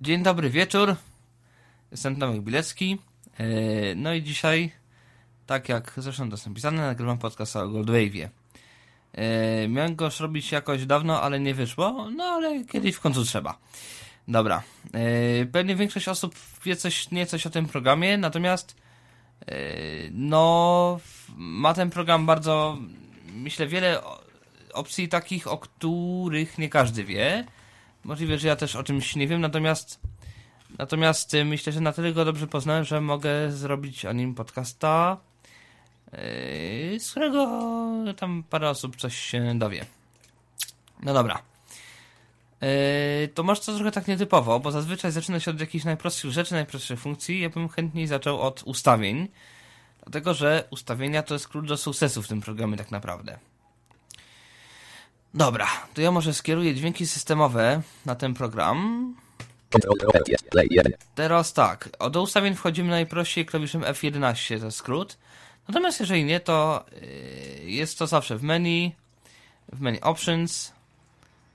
Dzień dobry wieczór. Jestem Tomek Bilecki. E, no i dzisiaj, tak jak zresztą to jest napisane, nagrywam podcast o Goldwave'ie. E, miałem go już robić jakoś dawno, ale nie wyszło. No ale kiedyś w końcu trzeba. Dobra. E, pewnie większość osób wie coś, nie coś o tym programie, natomiast no ma ten program bardzo, myślę, wiele opcji takich, o których nie każdy wie. Możliwe, że ja też o czymś nie wiem, natomiast natomiast y, myślę, że na tyle go dobrze poznałem, że mogę zrobić o nim podcasta, yy, z którego tam parę osób coś się dowie. No dobra. Yy, to może to trochę tak nietypowo, bo zazwyczaj zaczyna się od jakichś najprostszych rzeczy, najprostszych funkcji. Ja bym chętniej zaczął od ustawień, dlatego że ustawienia to jest klucz do sukcesu w tym programie tak naprawdę. Dobra, to ja może skieruję dźwięki systemowe na ten program. Teraz tak, do ustawień wchodzimy najprościej klawiszem F11, to skrót. Natomiast jeżeli nie, to y, jest to zawsze w menu, w menu Options,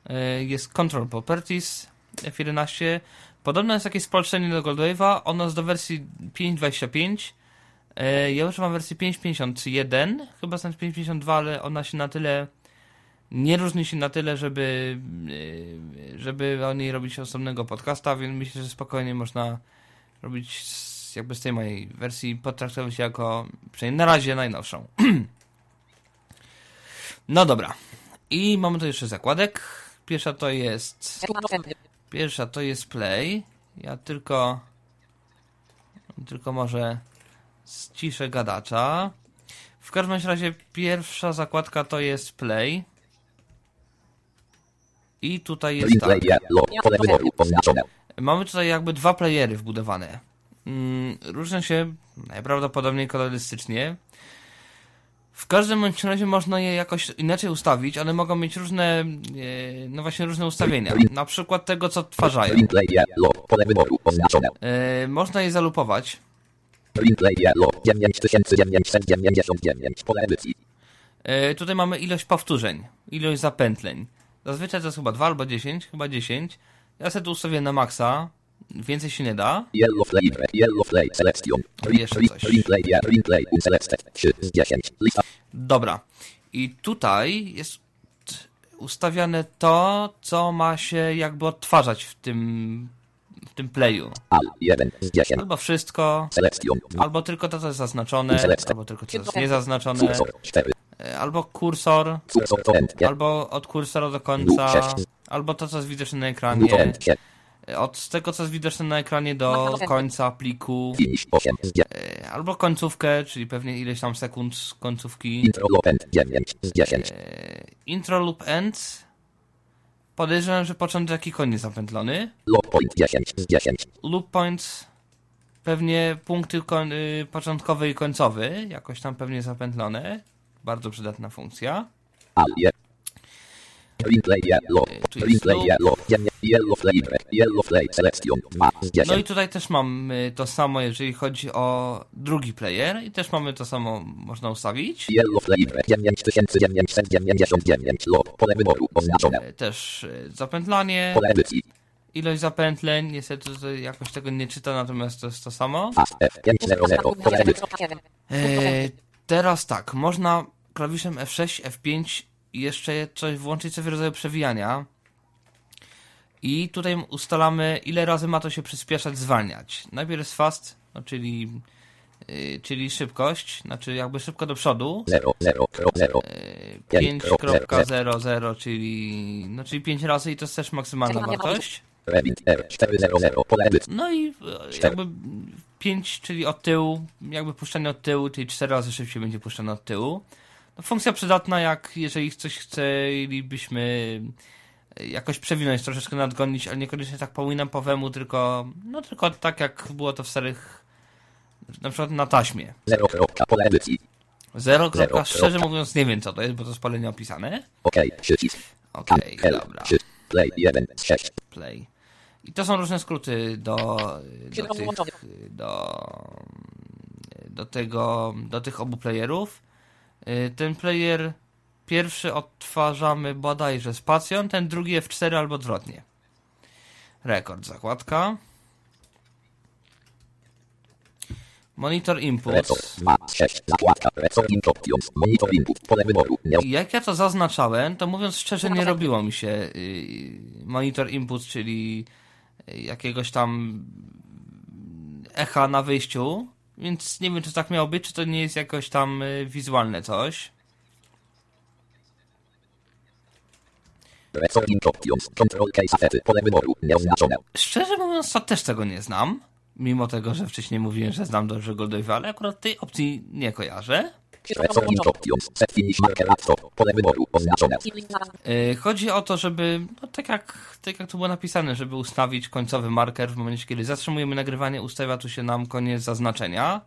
y, jest Control Properties F11. Podobno jest jakieś spolszczenie do Goldwave'a, ono jest do wersji 5.25. Y, ja używam wersji 5.51, chyba znaczy 5.52, ale ona się na tyle nie różni się na tyle, żeby, e, żeby o niej robić osobnego podcasta, więc myślę, że spokojnie można robić z, jakby z tej mojej wersji potraktować jako przynajmniej na razie najnowszą. no dobra. I mamy tu jeszcze zakładek. Pierwsza to jest pierwsza to jest play. Ja tylko tylko może ściszę gadacza. W każdym razie pierwsza zakładka to jest play. I tutaj jest tak. Mamy tutaj jakby dwa playery wbudowane. Mm, różnią się najprawdopodobniej kolorystycznie. W każdym bądź razie można je jakoś inaczej ustawić, one mogą mieć różne, e, no właśnie różne ustawienia. Na przykład tego, co odtwarzają. E, można je zalupować. E, tutaj mamy ilość powtórzeń, ilość zapętleń. Zazwyczaj to jest chyba 2 albo 10, chyba 10. Ja sobie tu ustawię na maksa. Więcej się nie da. Yellow flavor, yellow flavor selection. Jeszcze coś. Replay, selected. 10. Lista. Dobra. I tutaj jest ustawiane to, co ma się jakby odtwarzać w tym w tym playu. Albo wszystko, albo tylko to, co jest zaznaczone, albo tylko to, co jest niezaznaczone. E, albo kursor, albo od kursora do końca, albo to, co jest widoczne na ekranie. E, od tego, co jest widoczne na ekranie do końca pliku, e, albo końcówkę, czyli pewnie ileś tam sekund końcówki. Intro lub end. Podejrzewam, że początek i koniec zapętlony. Loop point 10 10. Loop point pewnie punkty y, początkowy i końcowy, jakoś tam pewnie zapętlone. Bardzo przydatna funkcja. No i tutaj też mamy to samo, jeżeli chodzi o drugi player. I też mamy to samo, można ustawić. E, też e, zapętlanie. Ilość zapętleń, niestety jakoś tego nie czyta, natomiast to jest to samo. E, teraz tak, można klawiszem F6, F5 jeszcze coś włączyć sobie w rodzaju przewijania. I tutaj ustalamy, ile razy ma to się przyspieszać, zwalniać. Najpierw jest fast, no czyli, yy, czyli szybkość, znaczy jakby szybko do przodu. 5.00, czyli, no czyli 5 razy i to jest też maksymalna wartość. No i jakby 5, czyli od tyłu, jakby puszczanie od tyłu, czyli 4 razy szybciej będzie puszczane od tyłu. No, funkcja przydatna, jak jeżeli coś chcielibyśmy jakoś przewinąć, troszeczkę nadgonić, ale niekoniecznie tak po winampowemu, tylko, no tylko tak jak było to w starych, na przykład na taśmie. Zero kropka, pole edycji. Zero kropka, szczerze mówiąc nie wiem co to jest, bo to spalenie opisane. Okej, przycisk. Okej, dobra. Play, 1, 6. Play. I to są różne skróty do, do tych, do, do tego, do tych obu playerów. Y, ten player pierwszy odtwarzamy bodajże spacją, ten drugi F4 albo odwrotnie. Rekord, zakładka. Monitor input. Record 2 z 6. Zakładka. Recording options. Monitor input. Pole wyboru. Nie I Jak ja to zaznaczałem, to mówiąc szczerze, nie robiło mi się y, monitor input, czyli jakiegoś tam echa na wyjściu, więc nie wiem, czy tak miało być, czy to nie jest jakoś tam y, wizualne coś. Szczerze mówiąc, to też tego nie znam. Mimo tego, że wcześniej mówiłem, że znam dobrze Goldwave'a, ale akurat tej opcji nie kojarzę. Yy, Chodzi o to, żeby, no tak jak, tak jak tu było napisane, żeby ustawić końcowy marker w momencie, kiedy zatrzymujemy nagrywanie, ustawia tu się nam koniec zaznaczenia.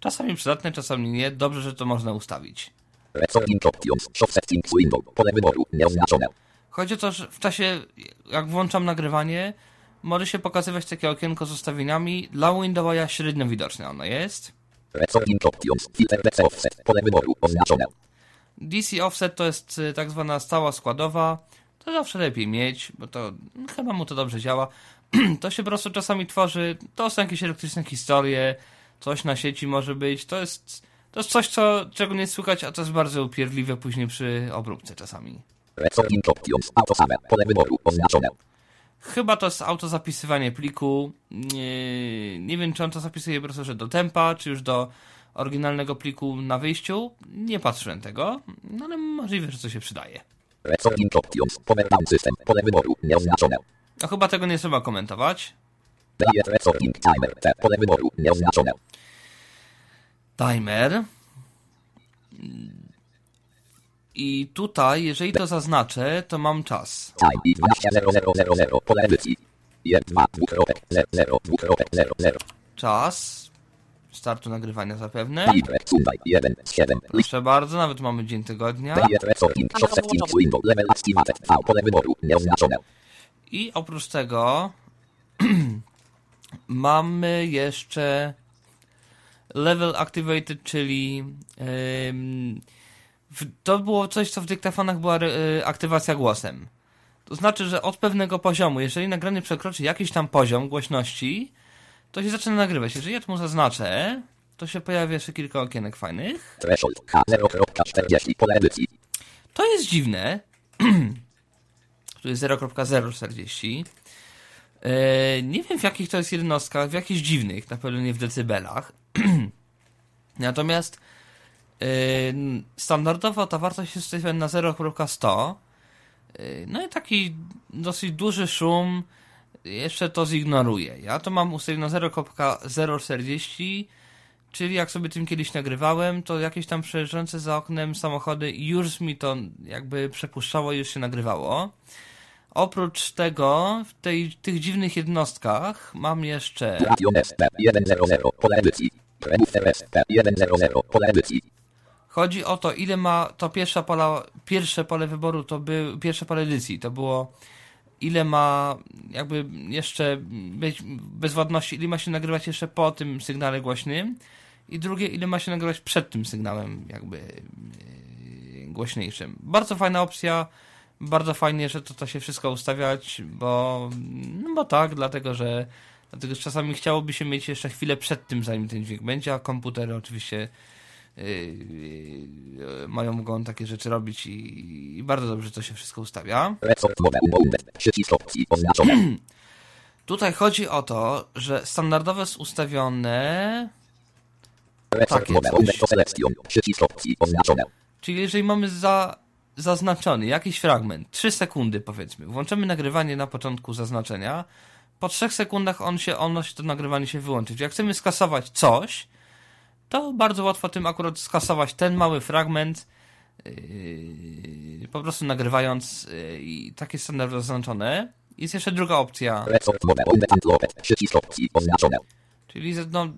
Czasami przydatne, czasami nie. Dobrze, że to można ustawić. Chodzi o to, że w czasie, jak włączam nagrywanie, może się pokazywać takie okienko z ustawieniami. Dla Windowsa średnio widoczne ono jest. Recording options. Filter DC offset. Pole wyboru. Oznaczone. DC Offset to jest y, tak zwana stała składowa. To zawsze lepiej mieć, bo to no, chyba mu to dobrze działa. to się po prostu czasami tworzy. To są jakieś elektryczne historie, coś na sieci może być. To jest, to jest coś, co, czego nie słychać, a to jest bardzo upierdliwe później przy obróbce czasami. Recording options. Autosave. Pole wyboru. Oznaczone. Chyba to jest autozapisywanie pliku. Nie, nie wiem, czy on to zapisuje po prostu że do tempa, czy już do oryginalnego pliku na wyjściu. Nie patrzyłem tego, no ale możliwe, że to się przydaje. Recording options. Power down system. Pole wyboru. Nieoznaczone. No chyba tego nie trzeba komentować. Timer. T. Pole wyboru. Nieoznaczone. Timer. I tutaj, jeżeli to zaznaczę, to mam czas. Time i 12.0000. Pole edycji. 1, 2, dwukropek, 0, dwukropek, 0, 0. Czas startu nagrywania zapewne. Libre, Sunday, 1 z 7. List. Proszę bardzo, nawet mamy dzień tygodnia. I oprócz tego mamy jeszcze level activated, czyli w, to było coś, co w dyktafonach była e, aktywacja głosem. To znaczy, że od pewnego poziomu, jeżeli nagranie przekroczy jakiś tam poziom głośności, to się zaczyna nagrywać. Jeżeli ja tu mu zaznaczę, to się pojawia jeszcze kilka okienek fajnych. Threshold. H. 0.40. Pole edycji. To jest dziwne. tu jest 0.040. E, nie wiem w jakich to jest jednostkach, w jakichś dziwnych, na pewno nie w decybelach. Natomiast standardowo ta wartość jest ustawiona na 0.100. E, no i taki dosyć duży szum jeszcze to zignoruje. Ja to mam ustawione na 0.040, czyli jak sobie tym kiedyś nagrywałem, to jakieś tam przejeżdżające za oknem samochody już mi to jakby przepuszczało, już się nagrywało. Oprócz tego, w tej, tych dziwnych jednostkach mam jeszcze Radio SP. 1.00. Pole edycji. Remove SP. 1.00. Pole edycji. Chodzi o to, ile ma to pierwsza pola, pierwsze pole wyboru, to był pierwsze pole edycji, to było ile ma jakby jeszcze być bezwładności, ile ma się nagrywać jeszcze po tym sygnale głośnym i drugie, ile ma się nagrywać przed tym sygnałem jakby yy, głośniejszym. Bardzo fajna opcja, bardzo fajnie, że to, to się wszystko ustawiać, bo, no bo tak, dlatego, że dlatego że czasami chciałoby się mieć jeszcze chwilę przed tym, zanim ten dźwięk będzie, a komputery oczywiście mają mogą takie rzeczy robić i, i bardzo dobrze to się wszystko ustawia. Tutaj chodzi o to, że standardowe jest ustawione, Takie czyli jeżeli mamy za, zaznaczony jakiś fragment, 3 sekundy powiedzmy, włączymy nagrywanie na początku zaznaczenia, po 3 sekundach on się, ono się to nagrywanie się wyłączy. Czyli jak chcemy skasować coś, to bardzo łatwo tym akurat skasować ten mały fragment, yy, po prostu nagrywając yy, takie standardowo zaznaczone. Jest jeszcze druga opcja. Czyli no,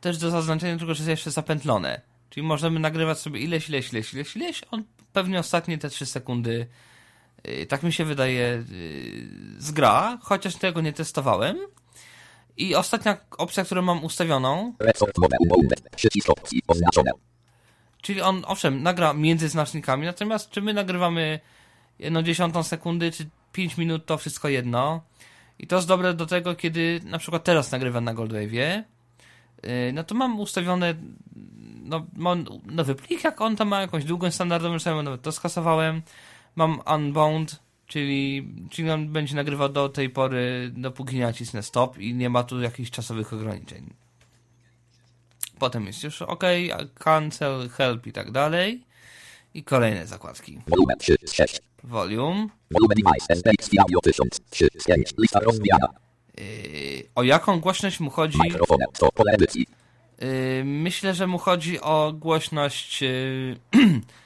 też do zaznaczenia, tylko że jest jeszcze zapętlone. Czyli możemy nagrywać sobie ileś, ileś, ileś, ileś, ileś. On pewnie ostatnie te 3 sekundy, yy, tak mi się wydaje, yy, zgra, chociaż tego nie testowałem. I ostatnia opcja, którą mam ustawioną, czyli on, owszem, nagra między znacznikami, natomiast czy my nagrywamy jedną dziesiątą sekundy, czy 5 minut, to wszystko jedno. I to jest dobre do tego, kiedy na przykład teraz nagrywam na Goldwave'ie, yy, no to mam ustawione, no mam nowy plik, jak on tam ma jakąś długość standardową, nawet to skasowałem. Mam unbound, czyli, czyli on będzie nagrywał do tej pory, dopóki nie nacisnę stop i nie ma tu jakichś czasowych ograniczeń. Potem jest już OK, cancel, help i tak dalej. I kolejne zakładki. Wolumen 3 z 6. Volume. Wolumen device SDX audio 1000 3 z 5. Lista rozwijana. Yy, o jaką głośność mu chodzi? Mikrofonem 100 pole edycji. Yy, myślę, że mu chodzi o głośność. Yy,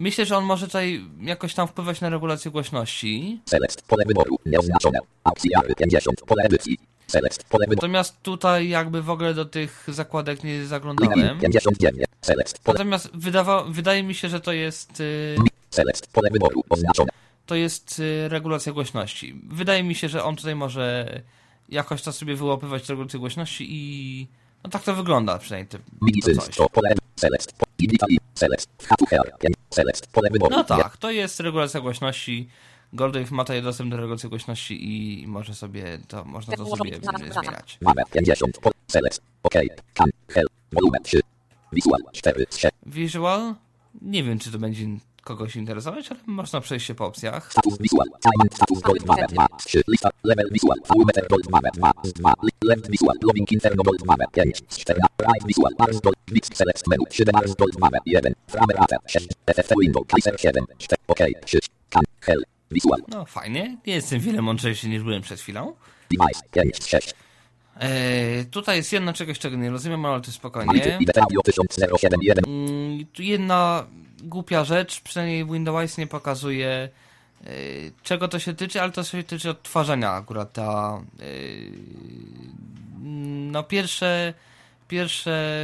myślę, że on może tutaj jakoś tam wpływać na regulację głośności. Select pole wyboru nieoznaczone. Auxiliary 50 pole edycji. Select pole wyboru. Natomiast tutaj jakby w ogóle do tych zakładek nie zaglądałem. 59. Select pole. Natomiast wydawa, wydaje mi się, że to jest. Yy, Select pole wyboru oznaczone. to jest y, regulacja głośności. Wydaje mi się, że on tutaj może jakoś to sobie wyłapywać regulację głośności i no tak to wygląda przynajmniej te, to Mini coś. 100 pole edycji. Select pole. Digitali. Select. Hatu hair. Select pole wyboru. No tak, to jest regulacja głośności. Goldwave ma tutaj dostęp do regulacji głośności i może sobie to, można to sobie zmieniać. Mamy 50 pole. Select. OK. Can. Help. Wolumen 3. Visual 4 z 6. Visual? Nie wiem, czy to będzie kogoś interesować, ale można przejść się po opcjach. Status visual. Status gold mamy 2. 3. Lista. Level visual. Gold mamy 2. 2. Left visual. Gold mamy 5. 4. Right visual. Gold. Mix select menu. 7. Arms gold mamy 1. Framer rate 6. FFT window. Kaiser 7. 4. OK. 3. Can. Visual. No fajnie, nie jestem wiele mądrzejszy niż byłem przed chwilą. Device 5 z 6. Eee, tutaj jest jedno czegoś, czego nie rozumiem, ale to spokojnie. IBT audio 1071. Mm, tu jedna głupia rzecz, przynajmniej Windows nie pokazuje yy, czego to się tyczy, ale to się tyczy odtwarzania akurat ta yy, no pierwsze pierwsze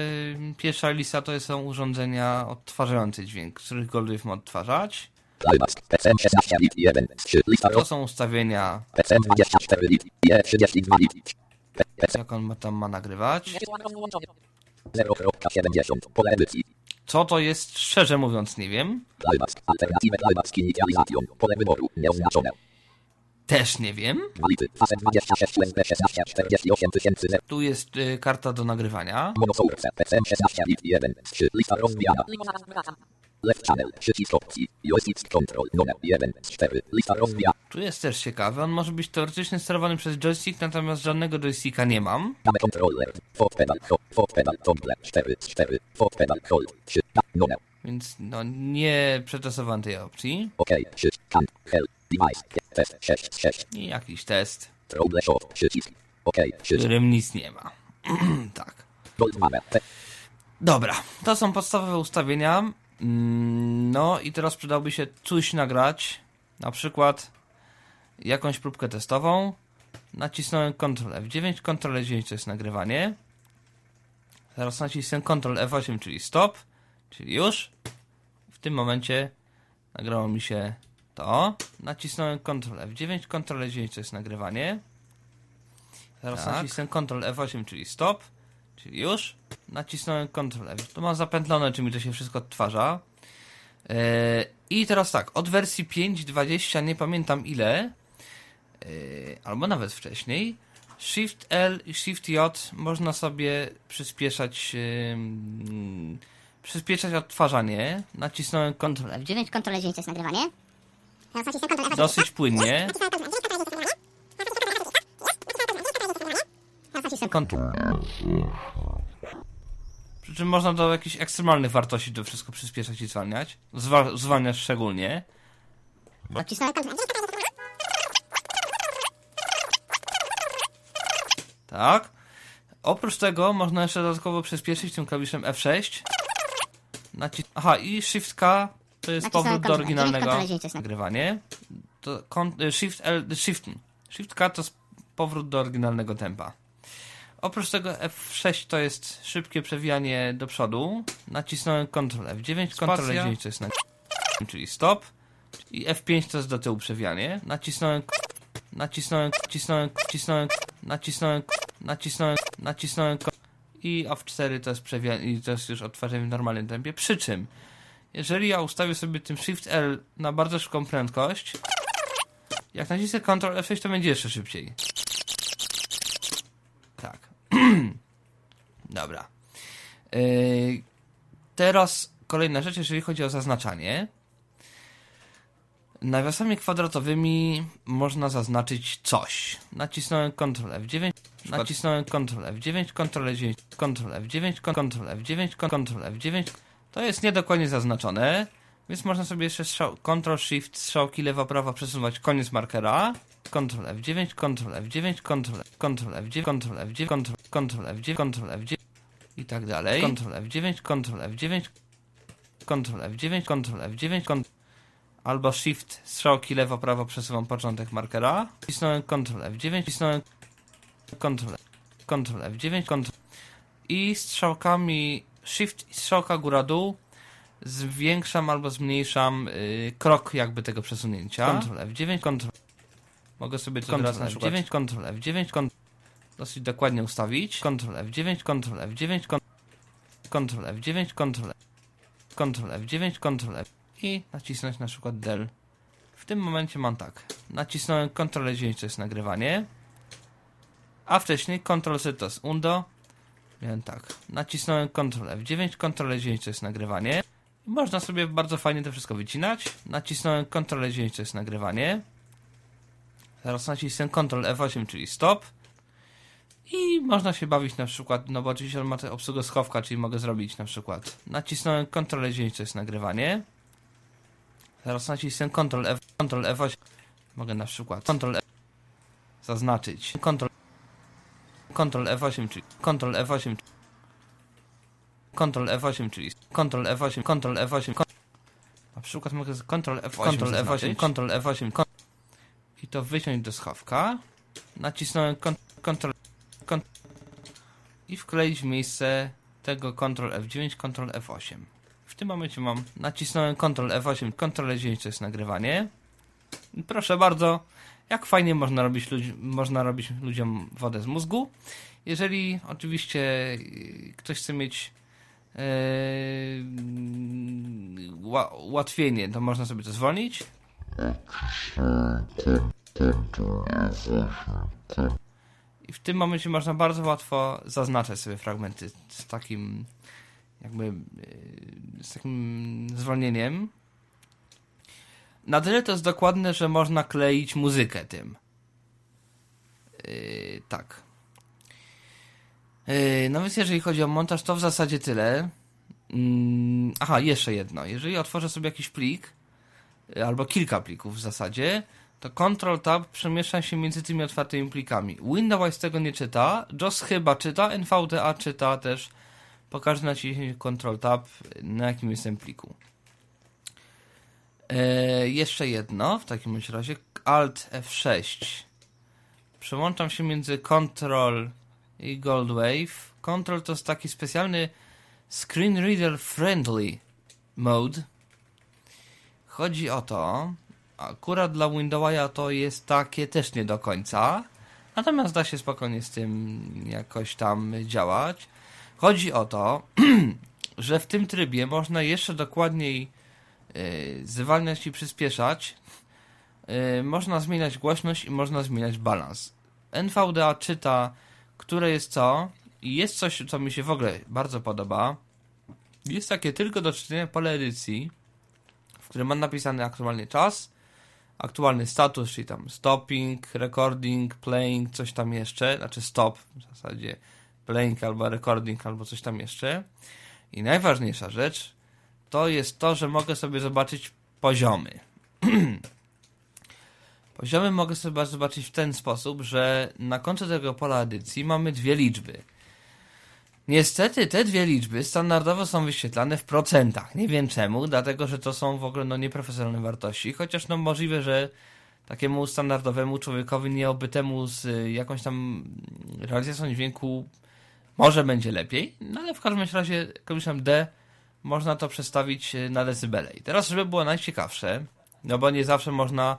pierwsza lista to są urządzenia odtwarzające dźwięk, których Goldwave ma odtwarzać. Playback. PCM 16 lit 1. 3. Lista To są ustawienia, PCM 24 lit. IE 32 lit. PC jak on ma tam ma nagrywać. 0.70. Pole edycji. Co to jest, szczerze mówiąc, nie wiem. Playback. Playback. Pole wyboru. Nieoznaczone. Też nie wiem. Mality. Fase 26 USB 16 48 tysięcy. Tu jest y, karta do nagrywania. Monosource. PCM 16 lit 1. 3. Lista rozwijana. Left channel. Przycisk opcji. USX control. Numer 1. 4. Lista rozwijana. Tu jest też ciekawy, on może być teoretycznie sterowany przez joystick, natomiast żadnego joysticka nie mam. Mamy controller. Pedal. Pedal. Toggle. 4. 4. Fot pedal. Hold. 3. Numer. Więc no nie przetestowałem tej opcji. OK. 3. Can. Help. Device. Test 6. 6. I jakiś test, Trouble shot. Przycisk. OK. 3. w którym nic nie ma. tak. Dobra, to są podstawowe ustawienia. Mm, No i teraz przydałby się coś nagrać. Na przykład jakąś próbkę testową. Nacisnąłem Ctrl F9, Ctrl F9 to jest nagrywanie. Teraz nacisnę Ctrl F8, czyli stop, czyli już. W tym momencie nagrało mi się to. Nacisnąłem Ctrl F9, Ctrl F9 to jest nagrywanie. Teraz Tak. nacisnę Ctrl F8, czyli stop, czyli już. Nacisnąłem Ctrl. To mam zapętlone, czy mi to się wszystko odtwarza. Eee, I teraz tak, od wersji 5.20 nie pamiętam ile, eee, albo nawet wcześniej, Shift L i Shift J można sobie przyspieszać em, przyspieszać odtwarzanie. Nacisnąłem Ctrl F F9, Ctrl 9 to jest nagrywanie. F9. dosyć płynnie. Przy czym można do jakichś ekstremalnych wartości to wszystko przyspieszać i zwalniać. Zwa zwalniać szczególnie. Ctrl Tak. Oprócz tego można jeszcze dodatkowo przyspieszyć tym klawiszem F6. Nacis Aha, i Shift K to jest Nacisnąłem powrót do oryginalnego Ctrl- nagrywanie. Shift L, Shift, Shift K to jest powrót do oryginalnego tempa. Oprócz tego F6 to jest szybkie przewijanie do przodu. Nacisnąłem Ctrl F9, Ctrl F9 to jest na... czyli stop. I F5 to jest do tyłu przewijanie. Nacisnąłem nacisnąłem, nacisnąłem, nacisnąłem, nacisnąłem, nacisnąłem, nacisnąłem i F4 to jest przewijanie i to jest już odtwarzanie w normalnym tempie. Przy czym, jeżeli ja ustawię sobie tym Shift L na bardzo szybką prędkość, jak nacisnę Ctrl F6 to będzie jeszcze szybciej. Dobra. Yy, teraz kolejna rzecz, jeżeli chodzi o zaznaczanie. Nawiasami kwadratowymi można zaznaczyć coś. Nacisnąłem Ctrl F9, nacisnąłem Ctrl F9, Ctrl F9, Ctrl F9, Ctrl F9, Ctrl F9. To jest niedokładnie zaznaczone, więc można sobie jeszcze strzał, Ctrl Shift, strzałki lewa, prawa przesuwać koniec markera. Ctrl F9, Ctrl F9, Ctrl, Ctrl F9, Ctrl F9, Ctrl, Ctrl F9, Ctrl F9 i tak dalej. Ctrl F9, Ctrl F9, Ctrl F9, Ctrl F9, Ctrl albo Shift, strzałki lewo, prawo przesuwam początek markera. Wcisnąłem Ctrl F9, wcisnąłem Ctrl, Ctrl F9, Ctrl i strzałkami Shift i strzałka góra-dół zwiększam albo zmniejszam yy, krok jakby tego przesunięcia. Ctrl F9, Ctrl Mogę sobie to Ctrl F9, Ctrl F9, Ctrl dosyć dokładnie ustawić. Ctrl F9, Ctrl F9, Ctrl F9, Ctrl Ctrl F9, Ctrl F i nacisnąć na przykład del. W tym momencie mam tak. Nacisnąłem Ctrl F9 to jest nagrywanie, a wcześniej Ctrl Z to jest undo. Miałem tak. Nacisnąłem Ctrl F9, Ctrl F9 to jest nagrywanie. I można sobie bardzo fajnie to wszystko wycinać. Nacisnąłem Ctrl F9 to jest nagrywanie. Teraz nacisnę Ctrl F8, czyli stop. I można się bawić na przykład, no bo oczywiście on ma obsługę schowka, czyli mogę zrobić na przykład. Nacisnąłem Ctrl F9, to jest nagrywanie. Teraz nacisnę Ctrl F, Ctrl F8. Mogę na przykład Ctrl F zaznaczyć. Ctrl Ctrl F8, czyli Ctrl F8. Ctrl F8, czyli Ctrl F8, Ctrl F8. Na przykład mogę Ctrl F8, Ctrl F8, Ctrl F8, i to wyciąć do schowka. Nacisnąłem Ctrl i wkleić w miejsce tego Ctrl F9, Ctrl F8. W tym momencie mam, nacisnąłem Ctrl F8, Ctrl F9 to jest nagrywanie. Proszę bardzo, jak fajnie można robić, ludzi, można robić ludziom wodę z mózgu. Jeżeli oczywiście ktoś chce mieć yy, ułatwienie, to można sobie to zwolnić. I w tym momencie można bardzo łatwo zaznaczać sobie fragmenty z takim jakby e, z takim zwolnieniem. Na tyle to jest dokładne, że można kleić muzykę tym. Yy, tak. Yy, no więc jeżeli chodzi o montaż, to w zasadzie tyle. Yy, aha, jeszcze jedno. Jeżeli otworzę sobie jakiś plik, albo kilka plików w zasadzie, to Ctrl Tab przemieszcza się między tymi otwartymi plikami. Windows tego nie czyta, JOS chyba czyta, NVDA czyta też po każdym naciśnięciu Ctrl Tab na jakim jestem pliku. Eee, jeszcze jedno, w takim razie Alt F6. Przełączam się między Ctrl i Gold Wave. Ctrl to jest taki specjalny Screen Reader Friendly mode. Chodzi o to, akurat dla Windowsa to jest takie też nie do końca, natomiast da się spokojnie z tym jakoś tam działać. Chodzi o to, że w tym trybie można jeszcze dokładniej yy, zwalniać i przyspieszać. Yy, można zmieniać głośność i można zmieniać balans. NVDA czyta, które jest co i jest coś, co mi się w ogóle bardzo podoba. Jest takie tylko do czytania pole edycji, w którym mam napisany aktualny czas, aktualny status, czyli tam stopping, recording, playing, coś tam jeszcze, znaczy stop w zasadzie playing albo recording albo coś tam jeszcze. I najważniejsza rzecz to jest to, że mogę sobie zobaczyć poziomy. poziomy mogę sobie zobaczyć w ten sposób, że na końcu tego pola edycji mamy dwie liczby. Niestety te dwie liczby standardowo są wyświetlane w procentach. Nie wiem czemu, dlatego że to są w ogóle no, nieprofesjonalne wartości, chociaż no możliwe, że takiemu standardowemu człowiekowi nieobytemu z y, jakąś tam realizacją dźwięku może będzie lepiej, no ale w każdym razie klawiszem D można to przestawić y, na decybele. I teraz, żeby było najciekawsze, no bo nie zawsze można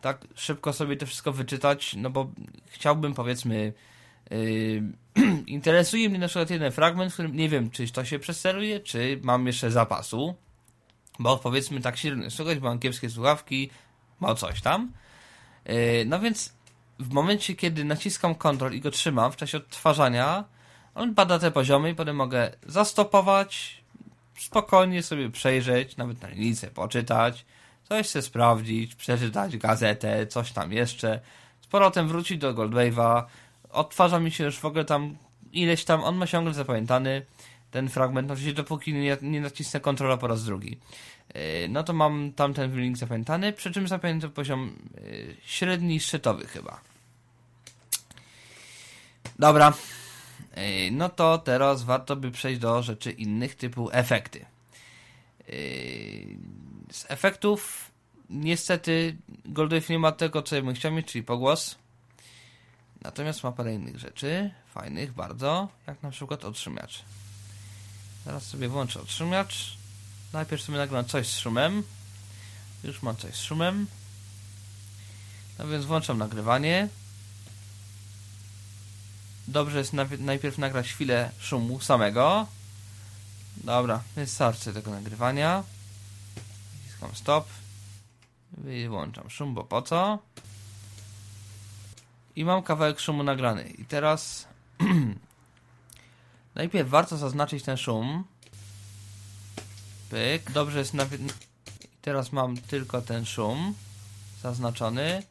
tak szybko sobie to wszystko wyczytać, no bo chciałbym powiedzmy interesuje mnie na przykład jeden fragment, w którym nie wiem, czy to się przesteruje, czy mam jeszcze zapasu, bo powiedzmy tak średnio słuchać, mam kiepskie słuchawki, ma coś tam. Yy, no więc w momencie, kiedy naciskam Ctrl i go trzymam w czasie odtwarzania, on bada te poziomy i potem mogę zastopować, spokojnie sobie przejrzeć, nawet na linijce poczytać, coś sobie sprawdzić, przeczytać gazetę, coś tam jeszcze, z powrotem wrócić do Goldwave'a, odtwarza mi się już w ogóle tam ileś tam, on ma ciągle zapamiętany ten fragment, oczywiście dopóki nie, nie nacisnę kontrola po raz drugi. Yy, no to mam tamten link zapamiętany, przy czym zapamiętam poziom yy, średni, szczytowy chyba. Dobra. Yy, no to teraz warto by przejść do rzeczy innych typu efekty. Z efektów niestety Goldwave nie ma tego, co ja bym chciał mieć, czyli pogłos. Natomiast ma parę innych rzeczy, fajnych bardzo, jak na przykład otrzymiacz. Teraz sobie włączę otrzymiacz. Najpierw sobie nagram coś z szumem. Już mam coś z szumem. No więc włączam nagrywanie. Dobrze jest najpierw nagrać chwilę szumu samego. Dobra, wystarczy tego nagrywania. Naciskam stop. Wyłączam szum, bo po co? I mam kawałek szumu nagrany. I teraz najpierw warto zaznaczyć ten szum. Pyk. Dobrze jest nawet... Teraz mam tylko ten szum zaznaczony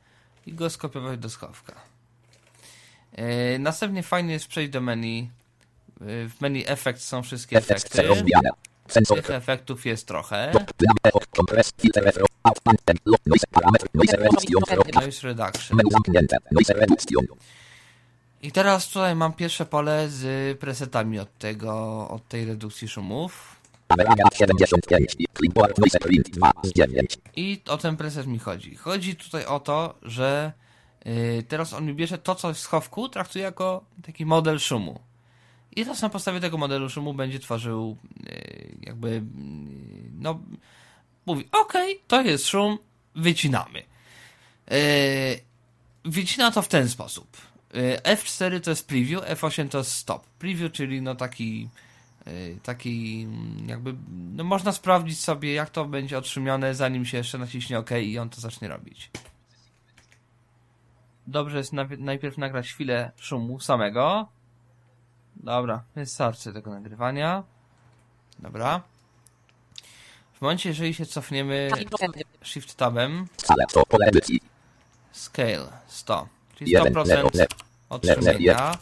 i go skopiować do schowka. Yy, następnie fajnie jest przejść do menu. Yy, w menu efekt są wszystkie efekty. Tych efektów jest trochę. Noise reduction. I teraz tutaj mam pierwsze pole z presetami od tego, od tej redukcji szumów. I o ten preset mi chodzi. Chodzi tutaj o to, że yy, teraz on mi bierze to, co w schowku, traktuje jako taki model szumu. I teraz na podstawie tego modelu szumu będzie tworzył yy, jakby yy, no mówi, ok, to jest szum, wycinamy. Yy, wycina to w ten sposób. Yy, F4 to jest preview, F8 to jest stop. Preview, czyli no taki taki mm, jakby, no można sprawdzić sobie jak to będzie otrzymione zanim się jeszcze naciśnie OK i on to zacznie robić. Dobrze jest najpierw nagrać chwilę szumu samego. Dobra, wystarczy tego nagrywania. Dobra. W momencie, jeżeli się cofniemy Shift Tabem Scale 100, czyli 100% otrzymienia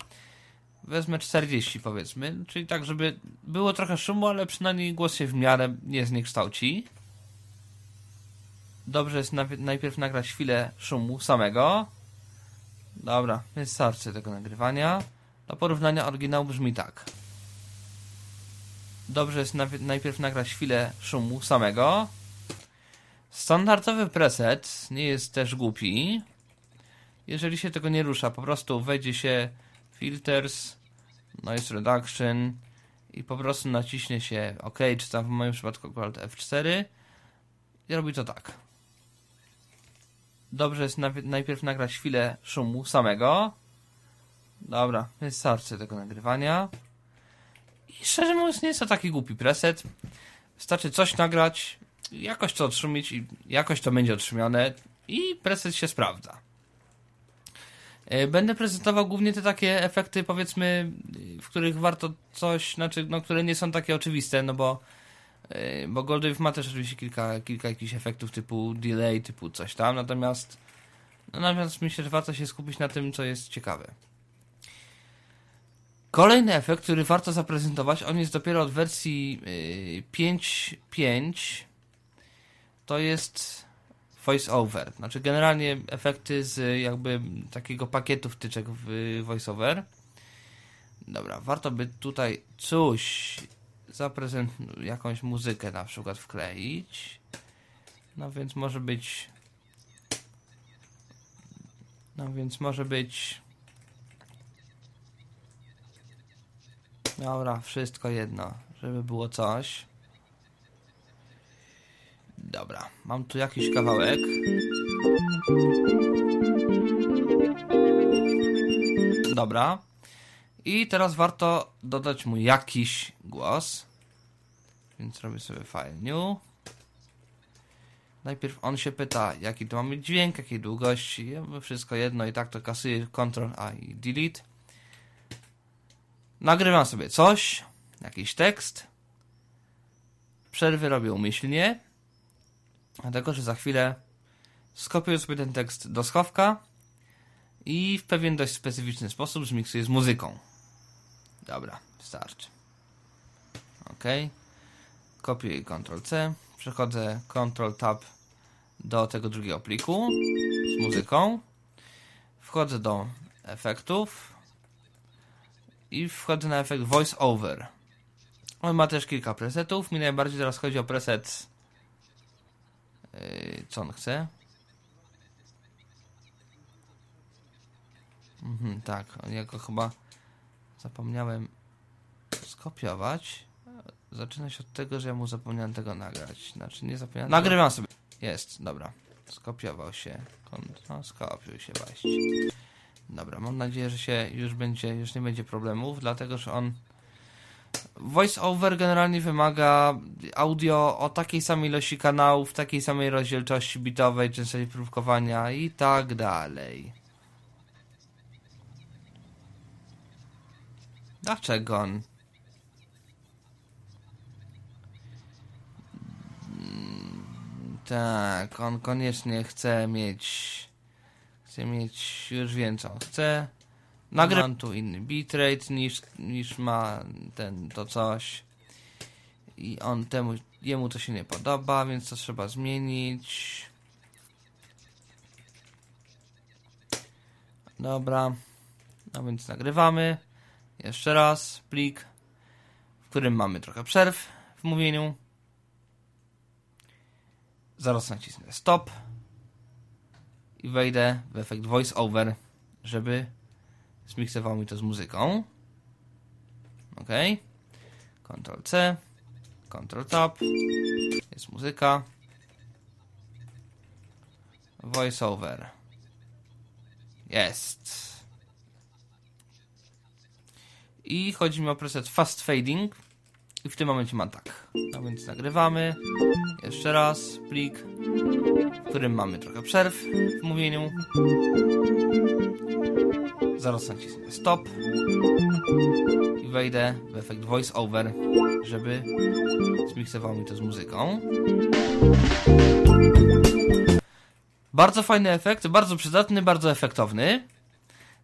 wezmę 40 powiedzmy, czyli tak, żeby było trochę szumu, ale przynajmniej głos się w miarę nie zniekształci. Dobrze jest najpierw nagrać chwilę szumu samego. Dobra, wystarczy tego nagrywania. Do porównania oryginał brzmi tak. Dobrze jest najpierw nagrać chwilę szumu samego. Standardowy preset nie jest też głupi. Jeżeli się tego nie rusza, po prostu wejdzie się filters, noise reduction i po prostu naciśnie się OK, czy tam w moim przypadku akurat F4 i robi to tak. Dobrze jest najpierw nagrać chwilę szumu samego. Dobra, wystarczy tego nagrywania. I szczerze mówiąc, nie jest to taki głupi preset. Wystarczy coś nagrać, jakoś to odszumić i jakoś to będzie otrzymione i preset się sprawdza. E, będę prezentował głównie te takie efekty, powiedzmy, w których warto coś, znaczy, no, które nie są takie oczywiste, no bo, e, bo Goldwave ma też oczywiście kilka, kilka jakichś efektów typu delay, typu coś tam, natomiast, no, natomiast myślę, że warto się skupić na tym, co jest ciekawe. Kolejny efekt, który warto zaprezentować, on jest dopiero od wersji 5.5. E, to jest voice-over. Znaczy generalnie efekty z jakby takiego pakietu wtyczek w voice-over. Dobra, warto by tutaj coś zaprezentować, jakąś muzykę na przykład wkleić. No więc może być no więc może być Dobra, wszystko jedno, żeby było coś. Dobra, mam tu jakiś kawałek. Dobra. I teraz warto dodać mu jakiś głos. Więc robię sobie file new. Najpierw on się pyta, jaki to ma mieć dźwięk, jakiej długości, ja wszystko jedno i tak to kasuje Ctrl A i Delete. Nagrywam sobie coś, jakiś tekst. Przerwy robię umyślnie, dlatego że za chwilę skopiuję sobie ten tekst do schowka i w pewien dość specyficzny sposób zmiksuję z muzyką. Dobra, starczy. OK. Kopiuję Ctrl-C, przechodzę Ctrl-Tab do tego drugiego pliku z muzyką. Wchodzę do efektów i wchodzę na efekt Voice Over. On ma też kilka presetów. Mi najbardziej teraz chodzi o preset. Yy, co on chce? Mhm, tak, ja go chyba zapomniałem skopiować. Zaczyna się od tego, że ja mu zapomniałem tego nagrać. Znaczy, nie zapomniałem. Nagrywam sobie. Jest, dobra. Skopiował się. No, skopiuj się właśnie. Dobra, mam nadzieję, że się już będzie, już nie będzie problemów, dlatego że on Voice over generalnie wymaga audio o takiej samej ilości kanałów, takiej samej rozdzielczości bitowej, częstości próbkowania i tak dalej. Dlaczego on? Tak, on koniecznie chce mieć. Chce mieć już więcej. On chce. Nagram tu inny bitrate niż, niż ma ten to coś. I on temu, jemu to się nie podoba, więc to trzeba zmienić. Dobra. No więc nagrywamy. Jeszcze raz plik, w którym mamy trochę przerw w mówieniu. Zaraz nacisnę stop i wejdę w efekt voice over, żeby zmiksował mi to z muzyką. Ok. Ctrl C, Ctrl Tab, jest muzyka. Voice over. Jest. I chodzi mi o preset Fast Fading. I w tym momencie mam tak. No więc nagrywamy. Jeszcze raz plik, w którym mamy trochę przerw w mówieniu. Zaraz nacisnę stop i wejdę w efekt voice over, żeby zmiksował mi to z muzyką. Bardzo fajny efekt, bardzo przydatny, bardzo efektowny.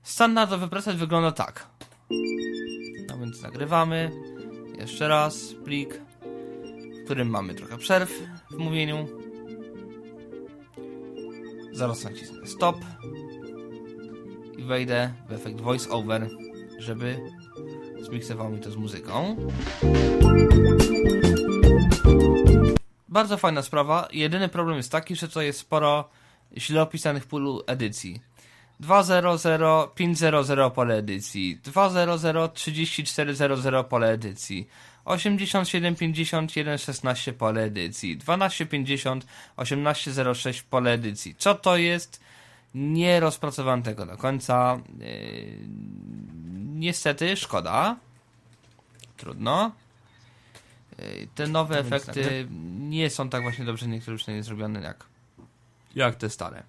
Standardowy preset wygląda tak. No więc nagrywamy. Jeszcze raz plik, w którym mamy trochę przerw w mówieniu. Zaraz nacisnę stop i wejdę w efekt voice over, żeby zmiksował mi to z muzyką. Bardzo fajna sprawa. Jedyny problem jest taki, że to jest sporo źle opisanych pól edycji. 2.0.0.5.0.0 pole edycji, 2.0.0.34.00 pole edycji, 87.50.1.16 pole edycji, 12.50 18.06 pole edycji. Co to jest? Nie rozpracowałem tego do końca. Yy, niestety, szkoda. Trudno. Yy, te nowe efekty nie są tak właśnie dobrze niektóre przynajmniej zrobione jak, jak te stare.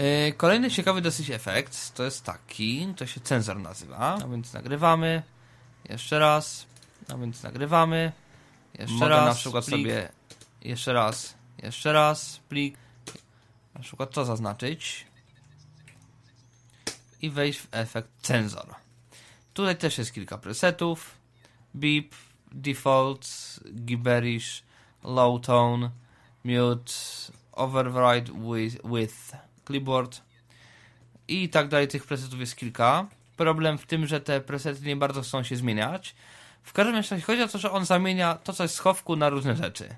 Yy, kolejny ciekawy dosyć efekt to jest taki, to się cenzor nazywa. No więc nagrywamy. Jeszcze raz. No więc nagrywamy. Jeszcze Mogę raz. na przykład plik. sobie. Jeszcze raz. Jeszcze raz. Plik. Na przykład to zaznaczyć. I wejść w efekt cenzor. Tutaj też jest kilka presetów. Beep, default, gibberish, low tone, mute, override with, with clipboard i tak dalej. Tych presetów jest kilka. Problem w tym, że te presety nie bardzo chcą się zmieniać. W każdym razie chodzi o to, że on zamienia to, co jest w schowku, na różne rzeczy.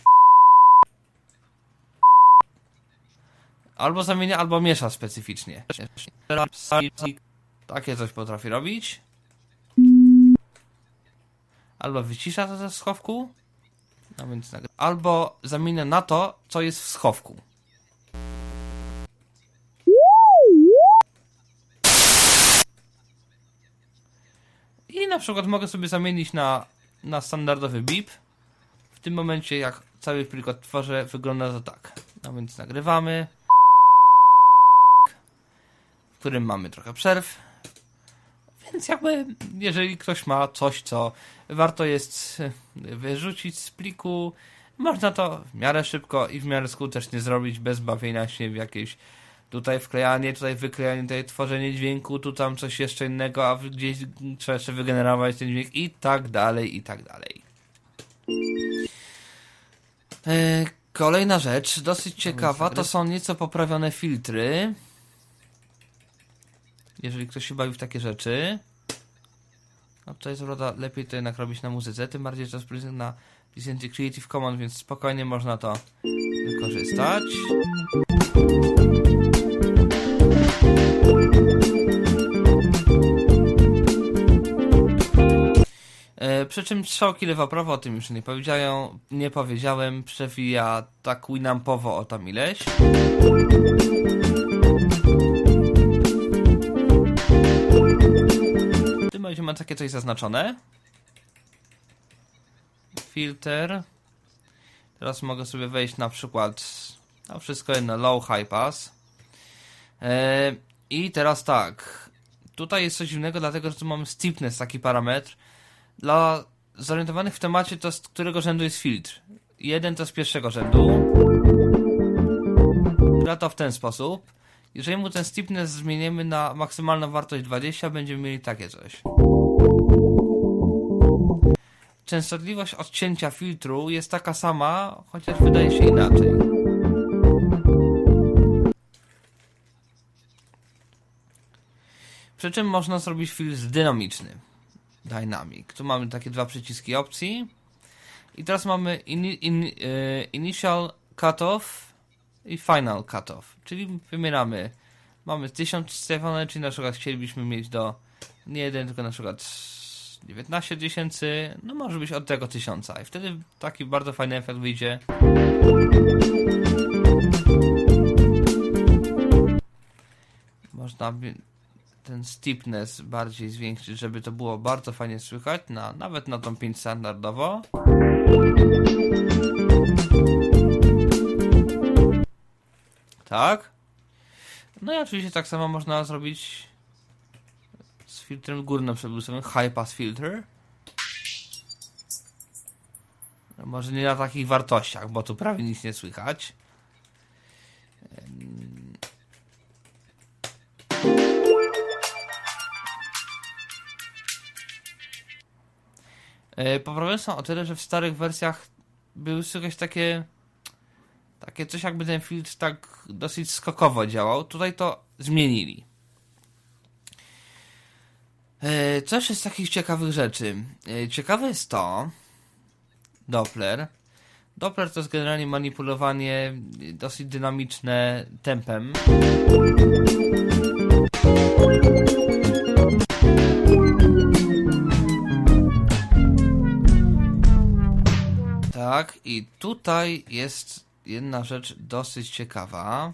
Albo zamienia, albo miesza specyficznie. Takie coś potrafi robić. Albo wycisza to ze schowku. No więc Albo zamienia na to, co jest w schowku. Na przykład mogę sobie zamienić na, na standardowy bip. W tym momencie, jak cały plik odtworzę, wygląda to tak. No więc nagrywamy, w którym mamy trochę przerw. Więc jakby, jeżeli ktoś ma coś, co warto jest wyrzucić z pliku, można to w miarę szybko i w miarę skutecznie zrobić bez bawienia się w jakieś tutaj wklejanie, tutaj wyklejanie, tutaj tworzenie dźwięku, tu tam coś jeszcze innego, a gdzieś trzeba jeszcze wygenerować ten dźwięk i tak dalej, i tak dalej. E, kolejna rzecz, dosyć ciekawa, to są nieco poprawione filtry. Jeżeli ktoś się bawi w takie rzeczy. No to jest prawda, lepiej to jednak robić na muzyce, tym bardziej, że to jest na licencji Creative Commons, więc spokojnie można to wykorzystać. Przy czym strzałki lewo-prawo, o tym już nie powiedziałem, nie powiedziałem, przewija tak winampowo o tam ileś. W tym momencie mam takie coś zaznaczone. Filter. Teraz mogę sobie wejść na przykład na wszystko jedno low high pass. E, I teraz tak. Tutaj jest coś dziwnego, dlatego że tu mamy steepness, taki parametr. Dla zorientowanych w temacie, to z którego rzędu jest filtr. Jeden to z pierwszego rzędu. Gra to w ten sposób. Jeżeli mu ten steepness zmienimy na maksymalną wartość 20, będziemy mieli takie coś. Częstotliwość odcięcia filtru jest taka sama, chociaż wydaje się inaczej. Przy czym można zrobić filtr dynamiczny. Dynamic. Tu mamy takie dwa przyciski opcji. I teraz mamy in, in, uh, Initial Cutoff i Final Cutoff. Czyli wymieramy. Mamy 1000 ustawione, czyli na przykład chcielibyśmy mieć do nie jeden, tylko na przykład 19 tysięcy. No może być od tego 1000. I wtedy taki bardzo fajny efekt wyjdzie. Można ten steepness bardziej zwiększyć, żeby to było bardzo fajnie słychać, na, nawet na tą 5 standardowo. Tak. No i oczywiście tak samo można zrobić z filtrem górnym przebudowym High Pass Filter. Może nie na takich wartościach, bo tu prawie nic nie słychać. Poprawione są o tyle, że w starych wersjach były jakieś takie takie coś jakby ten filtr tak dosyć skokowo działał. Tutaj to zmienili. E, coś z takich ciekawych rzeczy. E, ciekawe jest to, Doppler. Doppler to jest generalnie manipulowanie dosyć dynamiczne tempem. Tak, i tutaj jest jedna rzecz dosyć ciekawa.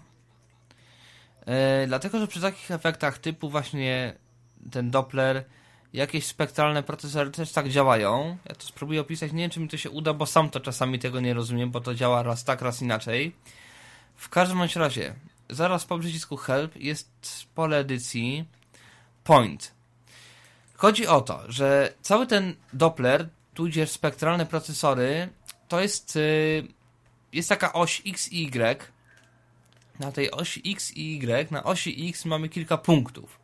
E, dlatego, że przy takich efektach typu właśnie ten Doppler, jakieś spektralne procesory też tak działają. Ja to spróbuję opisać, nie wiem czy mi to się uda, bo sam to czasami tego nie rozumiem, bo to działa raz tak, raz inaczej. W każdym razie, zaraz po przycisku Help jest pole edycji Point. Chodzi o to, że cały ten Doppler, tudzież spektralne procesory, to jest, y, jest taka oś X i Y. Na tej osi X i Y, na osi X mamy kilka punktów.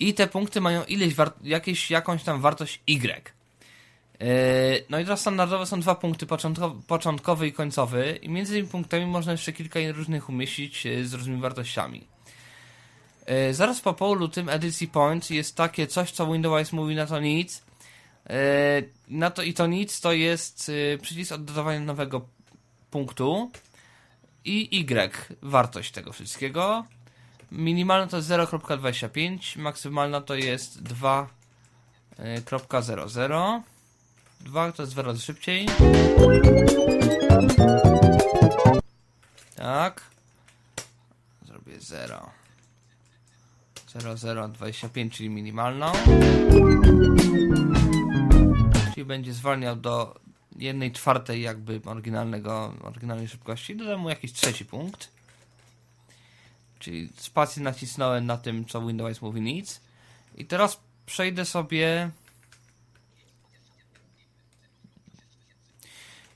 I te punkty mają ileś, jakieś, jakąś tam wartość Y. Y, no i teraz standardowe są dwa punkty, początkowy i końcowy i między tymi punktami można jeszcze kilka różnych umieścić z różnymi wartościami. Zaraz po polu tym edycji point jest takie coś, co Windows mówi na to nic, na to i to nic to jest e, przycisk oddawania nowego punktu i Y, wartość tego wszystkiego. Minimalna to jest 0.25, maksymalna to jest 2.00. 2 e, to jest 2 razy szybciej. Tak. Zrobię 0. 0,025, czyli minimalną. Będzie zwalniał do jednej czwartej jakby oryginalnego, oryginalnej szybkości, dodam mu jakiś trzeci punkt. Czyli spację nacisnąłem na tym, co Windows Movie Needs. I teraz przejdę sobie...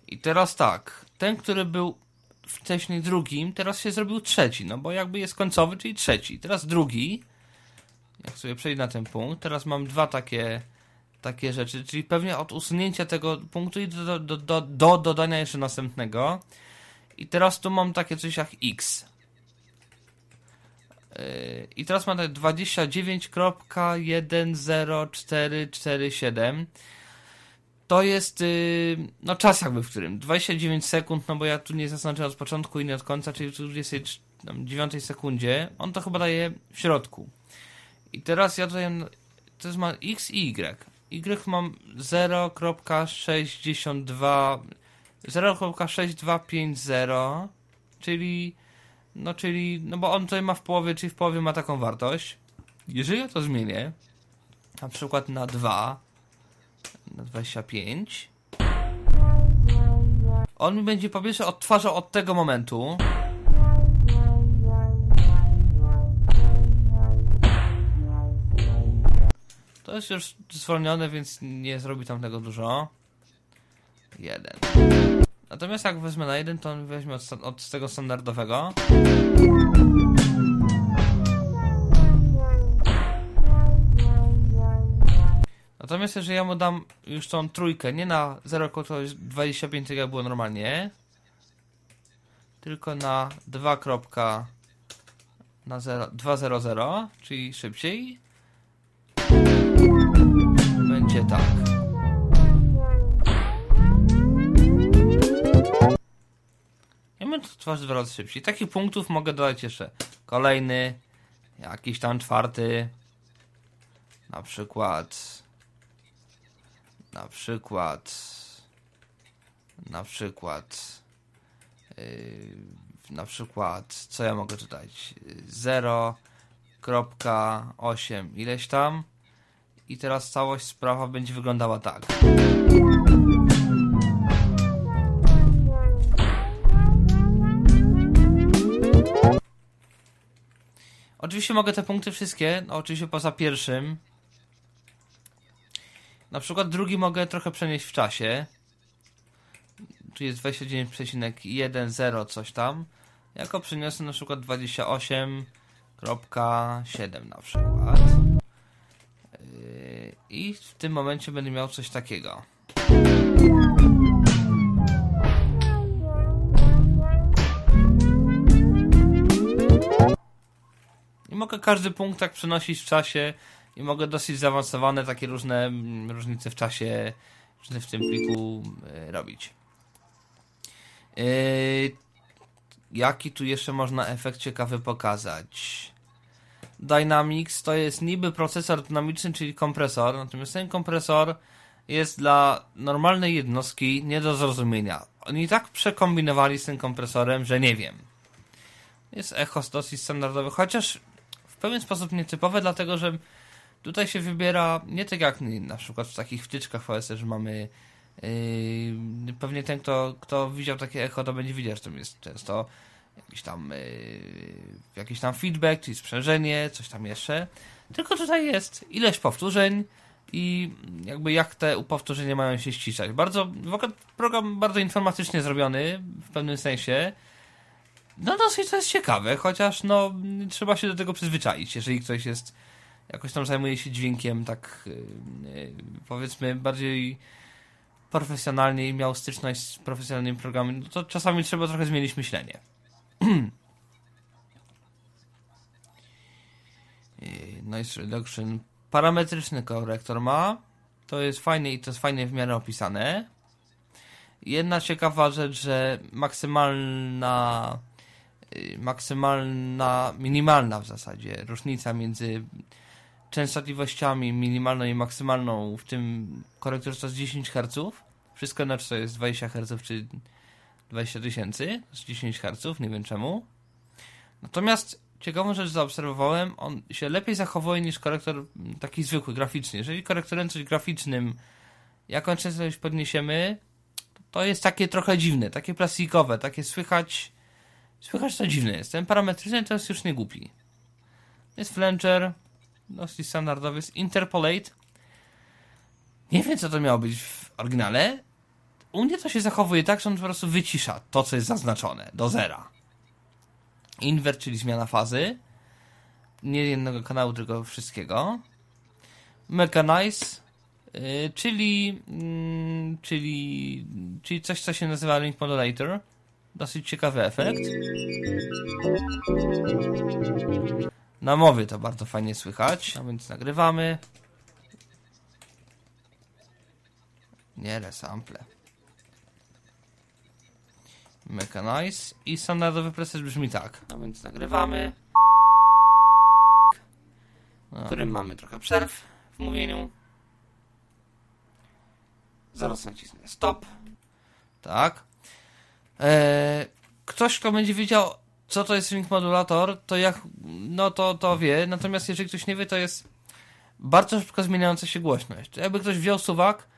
I teraz tak, ten, który był wcześniej drugim, teraz się zrobił trzeci, no bo jakby jest końcowy, czyli trzeci. Teraz drugi, jak sobie przejdę na ten punkt, teraz mam dwa takie takie rzeczy, czyli pewnie od usunięcia tego punktu i do, do, do, do dodania jeszcze następnego. I teraz tu mam takie coś jak x. Yy, I teraz mam 29.10447. To jest yy, no czas jakby w którym 29 sekund, no bo ja tu nie zaznaczyłem od początku i nie od końca, czyli w 29 sekundzie. On to chyba daje w środku. I teraz ja tutaj to jest ma x i y. Y mam 0.62 0.6250 czyli no czyli no bo on tutaj ma w połowie, czyli w połowie ma taką wartość. Jeżeli ja to zmienię na przykład na 2 na 25 on mi będzie po pierwsze odtwarzał od tego momentu To jest już zwolnione, więc nie zrobi tam tego dużo. Jeden. Natomiast jak wezmę na jeden, to on weźmie od, od tego standardowego. Natomiast jeżeli ja mu dam już tą trójkę, nie na 0,25 jak było normalnie, tylko na 2, na 2,00, czyli szybciej, będzie tak. Ja to tworzył dwa razy szybciej. Takich punktów mogę dodać jeszcze kolejny, jakiś tam czwarty, na przykład, na przykład, na przykład, yy, na przykład, co ja mogę dodać? 0.8 ileś tam i teraz całość sprawa będzie wyglądała tak. Oczywiście mogę te punkty wszystkie, no oczywiście poza pierwszym. Na przykład drugi mogę trochę przenieść w czasie. Tu jest 29,10 coś tam. Jako przeniosę na przykład 28.7 na przykład. I w tym momencie będę miał coś takiego. I mogę każdy punkt tak przenosić w czasie i mogę dosyć zaawansowane takie różne mm, różnice w czasie w tym pliku e, robić. Yy, jaki tu jeszcze można efekt ciekawy pokazać? Dynamics to jest niby procesor dynamiczny, czyli kompresor, natomiast ten kompresor jest dla normalnej jednostki nie do zrozumienia. Oni tak przekombinowali z tym kompresorem, że nie wiem. Jest echo dosyć standardowy, chociaż w pewien sposób nietypowe, dlatego że tutaj się wybiera nie tak jak na przykład w takich wtyczkach VS, że mamy yy, pewnie ten, kto, kto widział takie echo, to będzie widział, że to jest często jakiś tam, yy, jakiś tam feedback, czyli sprzężenie, coś tam jeszcze. Tylko tutaj jest ileś powtórzeń i jakby jak te powtórzenia mają się ściszać. Bardzo, w ogóle program bardzo informatycznie zrobiony w pewnym sensie. No dosyć to jest ciekawe, chociaż no trzeba się do tego przyzwyczaić, jeżeli ktoś jest jakoś tam zajmuje się dźwiękiem tak yy, powiedzmy bardziej profesjonalnie i miał styczność z profesjonalnymi programami, no to czasami trzeba trochę zmienić myślenie. Noise Reduction parametryczny korektor ma. To jest fajne i to jest fajnie w miarę opisane. Jedna ciekawa rzecz, że maksymalna y, maksymalna, minimalna w zasadzie różnica między częstotliwościami minimalną i maksymalną w tym korektorze to jest 10 Hz. Wszystko inaczej to jest 20 Hz czy 20 tysięcy z 10 Hz, nie wiem czemu. Natomiast ciekawą rzecz zaobserwowałem, on się lepiej zachowuje niż korektor taki zwykły, graficzny. Jeżeli korektorem coś graficznym jakąś częstotliwość podniesiemy, to jest takie trochę dziwne, takie plastikowe, takie słychać, słychać to dziwne jest. Ten parametryczny to jest już nie głupi. Jest flanger, dosyć standardowy, jest interpolate. Nie wiem, co to miało być w oryginale. U mnie to się zachowuje tak, że on po prostu wycisza to, co jest zaznaczone, do zera. Invert, czyli zmiana fazy. Nie jednego kanału, tylko wszystkiego. Mechanize, yy, czyli, yy, czyli, czyli coś, co się nazywa Link Modulator. Dosyć ciekawy efekt. Na mowie to bardzo fajnie słychać, a więc nagrywamy. Nie, resample. Mechanize i standardowy preset brzmi tak. A więc nagrywamy. W którym mamy trochę przerw w mówieniu. Zaraz nacisnę stop. Tak. Eee, ktoś, kto będzie wiedział, co to jest ring modulator, to jak, no to, to wie. Natomiast jeżeli ktoś nie wie, to jest bardzo szybko zmieniająca się głośność. Jakby ktoś wziął suwak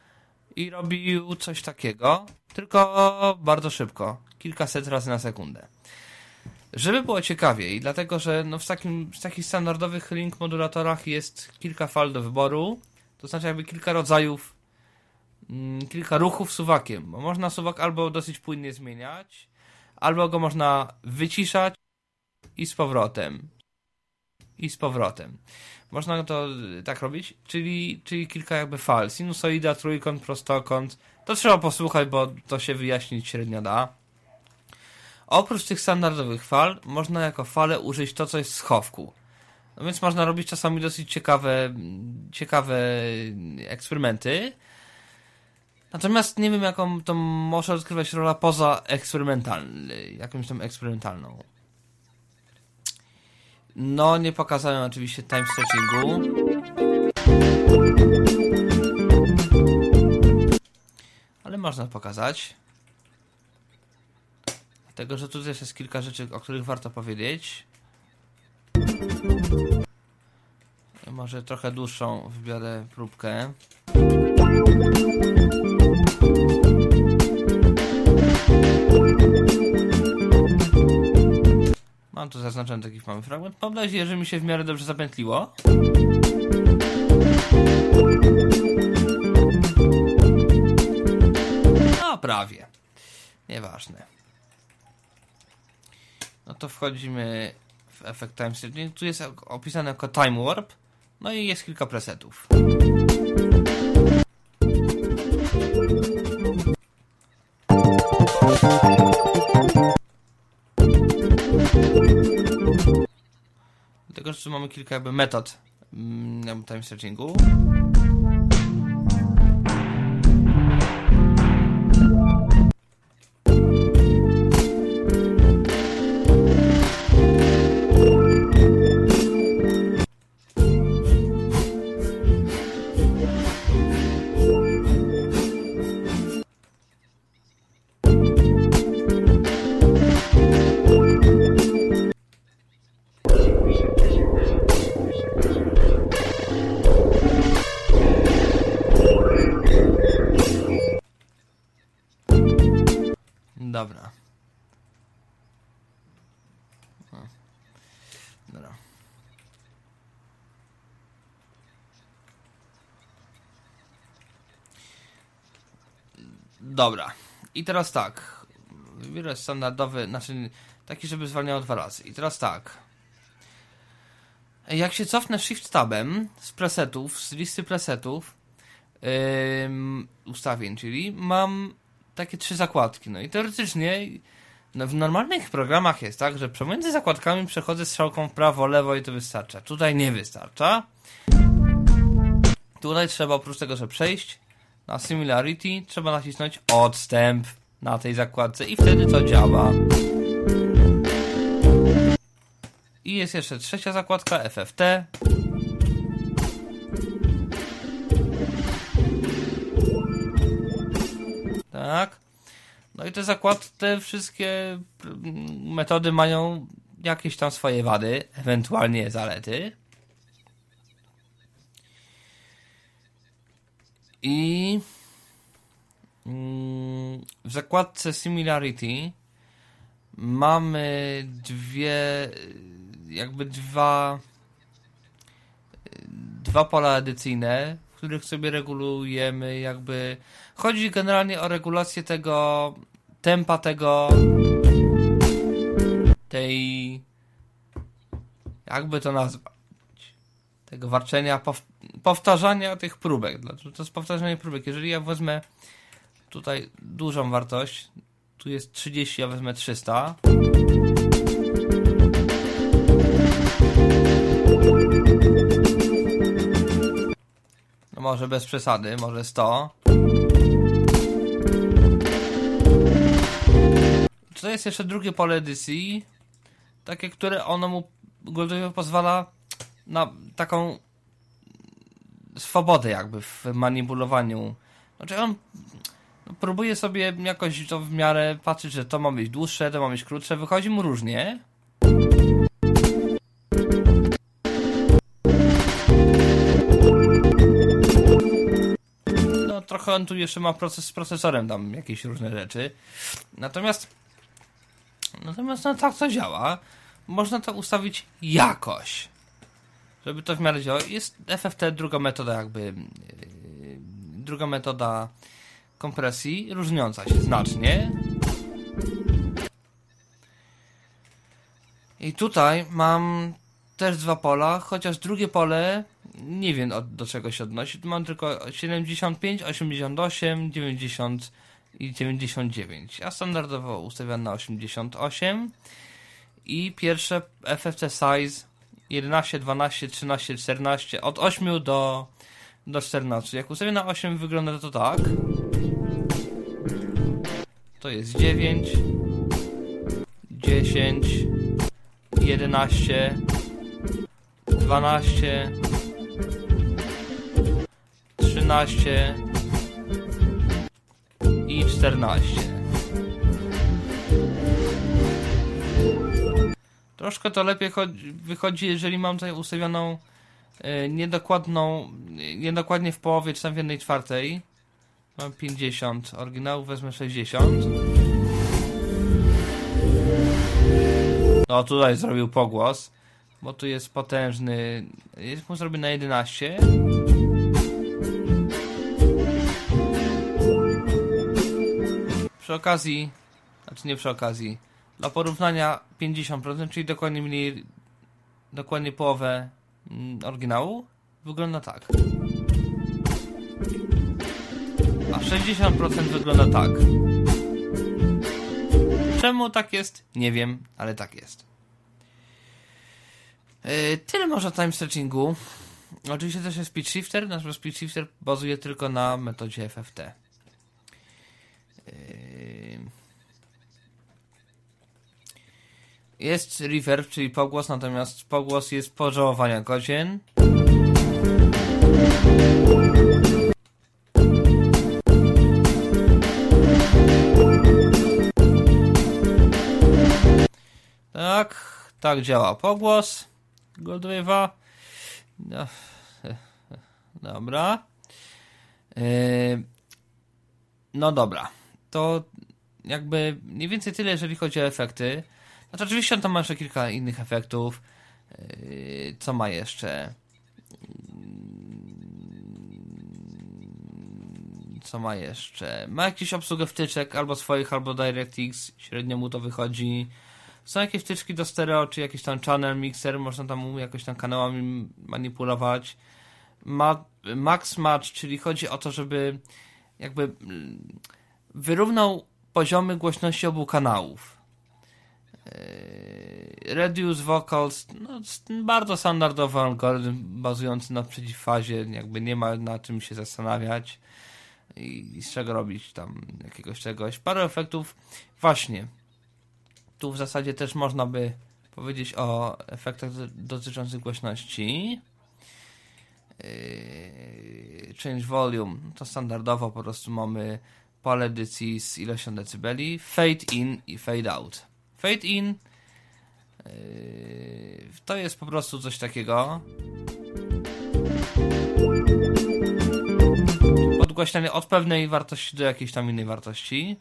i robił coś takiego, tylko bardzo szybko. Kilkaset razy na sekundę. Żeby było ciekawiej, dlatego że no w, takim, w takich standardowych link modulatorach jest kilka fal do wyboru, to znaczy jakby kilka rodzajów, mm, kilka ruchów suwakiem, bo można suwak albo dosyć płynnie zmieniać, albo go można wyciszać i z powrotem. I z powrotem. Można to tak robić, czyli, czyli kilka jakby fal. Sinusoida, trójkąt, prostokąt. To trzeba posłuchać, bo to się wyjaśnić średnio da. Oprócz tych standardowych fal, można jako falę użyć to, co jest w schowku. No więc można robić czasami dosyć ciekawe, ciekawe eksperymenty. Natomiast nie wiem, jaką to może odkrywać rola poza eksperymentalną, jakąś tam eksperymentalną. No, nie pokazałem oczywiście time stretchingu. Ale można pokazać. Dlatego, że tu też jest kilka rzeczy, o których warto powiedzieć. Może trochę dłuższą wybiorę próbkę. Zaznaczony taki mały fragment. Mam nadzieję, że mi się w miarę dobrze zapętliło. No, prawie. Nieważne. No to wchodzimy w efekt time stretching. Tu jest opisane jako time warp. No i jest kilka presetów. Dlatego, że mamy kilka jakby metod mm, time stretchingu. Dobra. I teraz tak. Wybierę standardowy, znaczy taki, żeby zwalniał dwa razy. I teraz tak. Jak się cofnę Shift Tabem z presetów, z listy presetów, yy, ustawień, czyli mam takie trzy zakładki. No i teoretycznie no w normalnych programach jest tak, że pomiędzy zakładkami przechodzę strzałką w prawo, lewo i to wystarcza. Tutaj nie wystarcza. Tutaj trzeba oprócz tego, że przejść na Similarity, trzeba nacisnąć odstęp na tej zakładce i wtedy to działa. I jest jeszcze trzecia zakładka, FFT. Tak. No i te zakład, te wszystkie metody mają jakieś tam swoje wady, ewentualnie zalety. I mm, w zakładce Similarity mamy dwie, jakby dwa, dwa pola edycyjne, w których sobie regulujemy jakby, chodzi generalnie o regulację tego tempa tego tej jakby to nazwać tego warczenia, powtarzania tych próbek. To jest powtarzanie próbek. Jeżeli ja wezmę tutaj dużą wartość, tu jest 30, ja wezmę 300. No może bez przesady, może 100. Tutaj jest jeszcze drugie pole edycji, takie, które ono mu pozwala na taką swobodę jakby w manipulowaniu. Znaczy on próbuje sobie jakoś to w miarę patrzeć, że to ma być dłuższe, to ma być krótsze. Wychodzi mu różnie. No trochę on tu jeszcze ma proces z procesorem tam jakieś różne rzeczy. Natomiast natomiast no tak to działa. Można to ustawić jakoś. Żeby to w miarę działało. Jest FFT druga metoda jakby yy, druga metoda kompresji, różniąca się znacznie. I tutaj mam też dwa pola, chociaż drugie pole nie wiem od, do czego się odnosi. Mam tylko 75, 88, 90 i 99. A standardowo ustawiam na 88. I pierwsze FFC size 11, 12, 13, 14, od 8 do, do 14. Jak ustawię na 8 wygląda to tak. To jest 9, 10, 11, 12, 13 i 14. Troszkę to lepiej wychodzi, jeżeli mam tutaj ustawioną e, niedokładną, niedokładnie w połowie, czy tam w jednej czwartej. Mam 50 oryginałów, wezmę 60. No tutaj zrobił pogłos, bo tu jest potężny. Jest mu zrobię na 11. Przy okazji, znaczy nie przy okazji, dla porównania 50%, czyli dokładnie mniej, dokładnie połowę mm, oryginału, wygląda tak. A 60% wygląda tak. Czemu tak jest? Nie wiem, ale tak jest. Yy, tyle może o time stretchingu. Oczywiście też jest speed shifter, nasz speed shifter bazuje tylko na metodzie FFT. Yy... Jest reverb, czyli pogłos, natomiast pogłos jest pożałowania godzin. Tak, tak działa pogłos Goldwave'a. No, dobra. Yy, no dobra. To jakby mniej więcej tyle, jeżeli chodzi o efekty. Znaczy oczywiście on tam ma jeszcze kilka innych efektów. Yy, co ma jeszcze? Co ma jeszcze? Ma jakieś obsługę wtyczek, albo swoich, albo DirectX. Średnio mu to wychodzi. Są jakieś wtyczki do stereo, czy jakiś tam channel mixer, można tam jakoś tam kanałami manipulować. Ma max match, czyli chodzi o to, żeby jakby mm, wyrównał poziomy głośności obu kanałów. Reduce vocals, no, bardzo standardowy algorytm bazujący na przeciwfazie, jakby nie ma na czym się zastanawiać i, i z czego robić tam jakiegoś czegoś. Parę efektów, właśnie, tu w zasadzie też można by powiedzieć o efektach dotyczących głośności. Yy, change volume to standardowo po prostu mamy pole edycji z ilością decybeli, fade in i fade out. Fade in yy, to jest po prostu coś takiego. Podgłaśnianie od pewnej wartości do jakiejś tam innej wartości.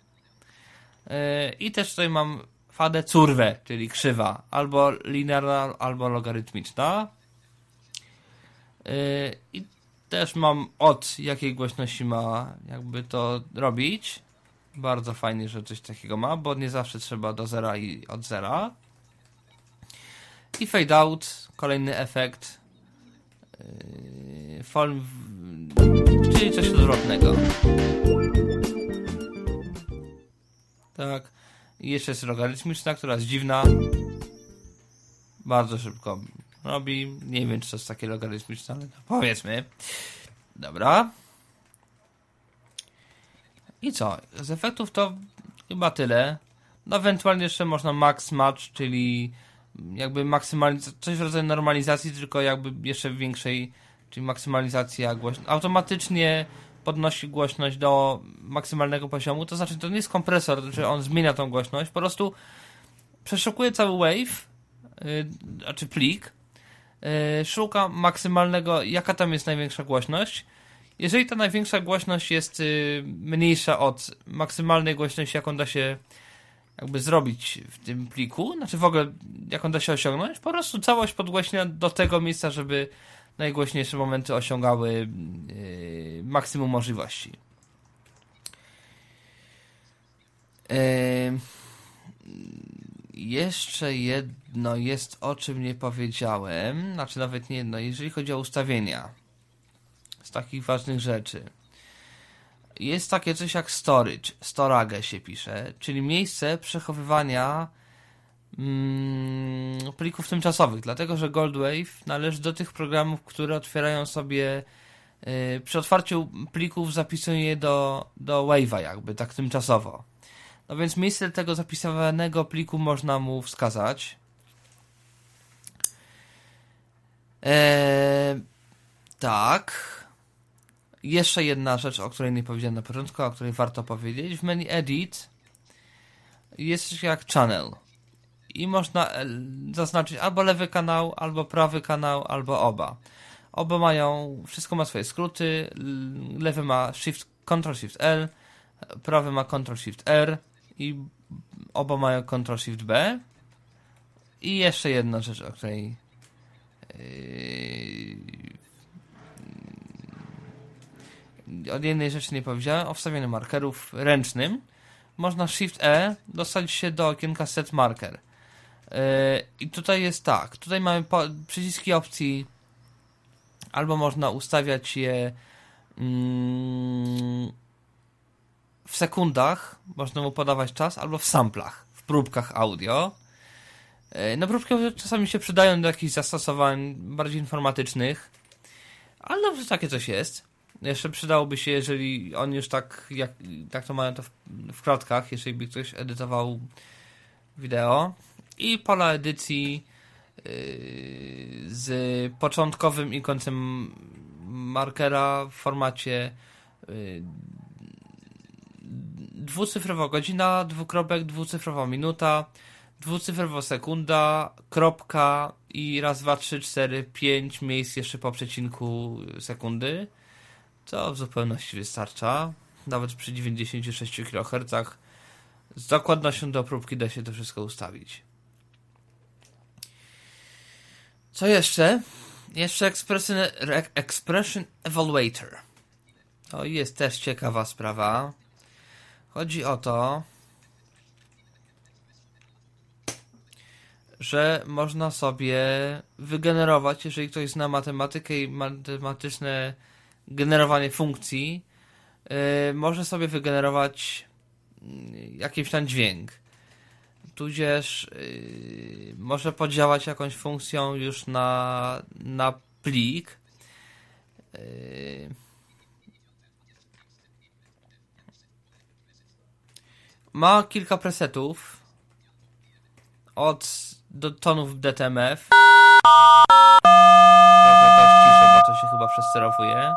Yy, I też tutaj mam fadę curwę, czyli krzywa, albo linearna, albo logarytmiczna. Yy, I też mam od jakiej głośności ma jakby to robić. Bardzo fajnie, że coś takiego ma, bo nie zawsze trzeba do zera i od zera. I fade out, kolejny efekt. Yy, form, czyli coś odwrotnego. Tak. I jeszcze jest logarytmiczna, która jest dziwna. Bardzo szybko robi. Nie wiem, czy to jest takie logarytmiczne, ale no, powiedzmy. Dobra. I co? Z efektów to chyba tyle. No ewentualnie jeszcze można max match, czyli jakby maksymalizacja, coś w rodzaju normalizacji, tylko jakby jeszcze większej, czyli maksymalizacja głośności. Automatycznie podnosi głośność do maksymalnego poziomu, to znaczy to nie jest kompresor, że on zmienia tą głośność, po prostu przeszukuje cały wave, yy, znaczy plik, yy, szuka maksymalnego, jaka tam jest największa głośność. Jeżeli ta największa głośność jest yy, mniejsza od maksymalnej głośności, jaką da się jakby zrobić w tym pliku, znaczy w ogóle jaką da się osiągnąć, po prostu całość podgłośnia do tego miejsca, żeby najgłośniejsze momenty osiągały yy, maksimum możliwości. Yy, jeszcze jedno jest, o czym nie powiedziałem, znaczy nawet nie jedno, jeżeli chodzi o ustawienia takich ważnych rzeczy. Jest takie coś jak storage, storage się pisze, czyli miejsce przechowywania mm, plików tymczasowych, dlatego że Goldwave należy do tych programów, które otwierają sobie yy, przy otwarciu plików zapisują je do, do Wave'a jakby, tak tymczasowo. No więc miejsce tego zapisywanego pliku można mu wskazać. Eee, tak. Jeszcze jedna rzecz, o której nie powiedziałem na początku, o której warto powiedzieć. W menu Edit jest coś jak Channel i można e, zaznaczyć albo lewy kanał, albo prawy kanał, albo oba. Oba mają, wszystko ma swoje skróty. Lewy ma Shift, Ctrl Shift L, prawy ma Ctrl Shift R i oba mają Ctrl Shift B. I jeszcze jedna rzecz, o której yy, od jednej rzeczy nie powiedziałem, o wstawieniu markerów ręcznym. Można Shift E dostać się do okienka Set Marker. Yy, I tutaj jest tak, tutaj mamy przyciski opcji, albo można ustawiać je mm, w sekundach, można mu podawać czas, albo w samplach, w próbkach audio. Yy, no próbki czasami się przydają do jakichś zastosowań bardziej informatycznych, ale dobrze, takie coś jest. Jeszcze przydałoby się, jeżeli on już tak, jak, tak to mają to w, w kratkach, jeżeli by ktoś edytował wideo, i pola edycji yy, z początkowym i końcem markera w formacie yy, dwucyfrowa godzina, dwukropek, dwucyfrowa minuta, dwucyfrowa sekunda, kropka i raz, dwa, trzy, cztery, pięć miejsc jeszcze po przecinku sekundy, co w zupełności wystarcza. Nawet przy 96 kHz z dokładnością do próbki da się to wszystko ustawić. Co jeszcze? Jeszcze Expression, expression Evaluator. To jest też ciekawa sprawa. Chodzi o to, że można sobie wygenerować, jeżeli ktoś zna matematykę i matematyczne generowanie funkcji, yy, może sobie wygenerować mm, jakiś tam dźwięk tudzież yy, może podziałać jakąś funkcją już na, na plik. Yy. Ma kilka presetów od do tonów DTMF. Trochę to bo to się chyba przesterowuje.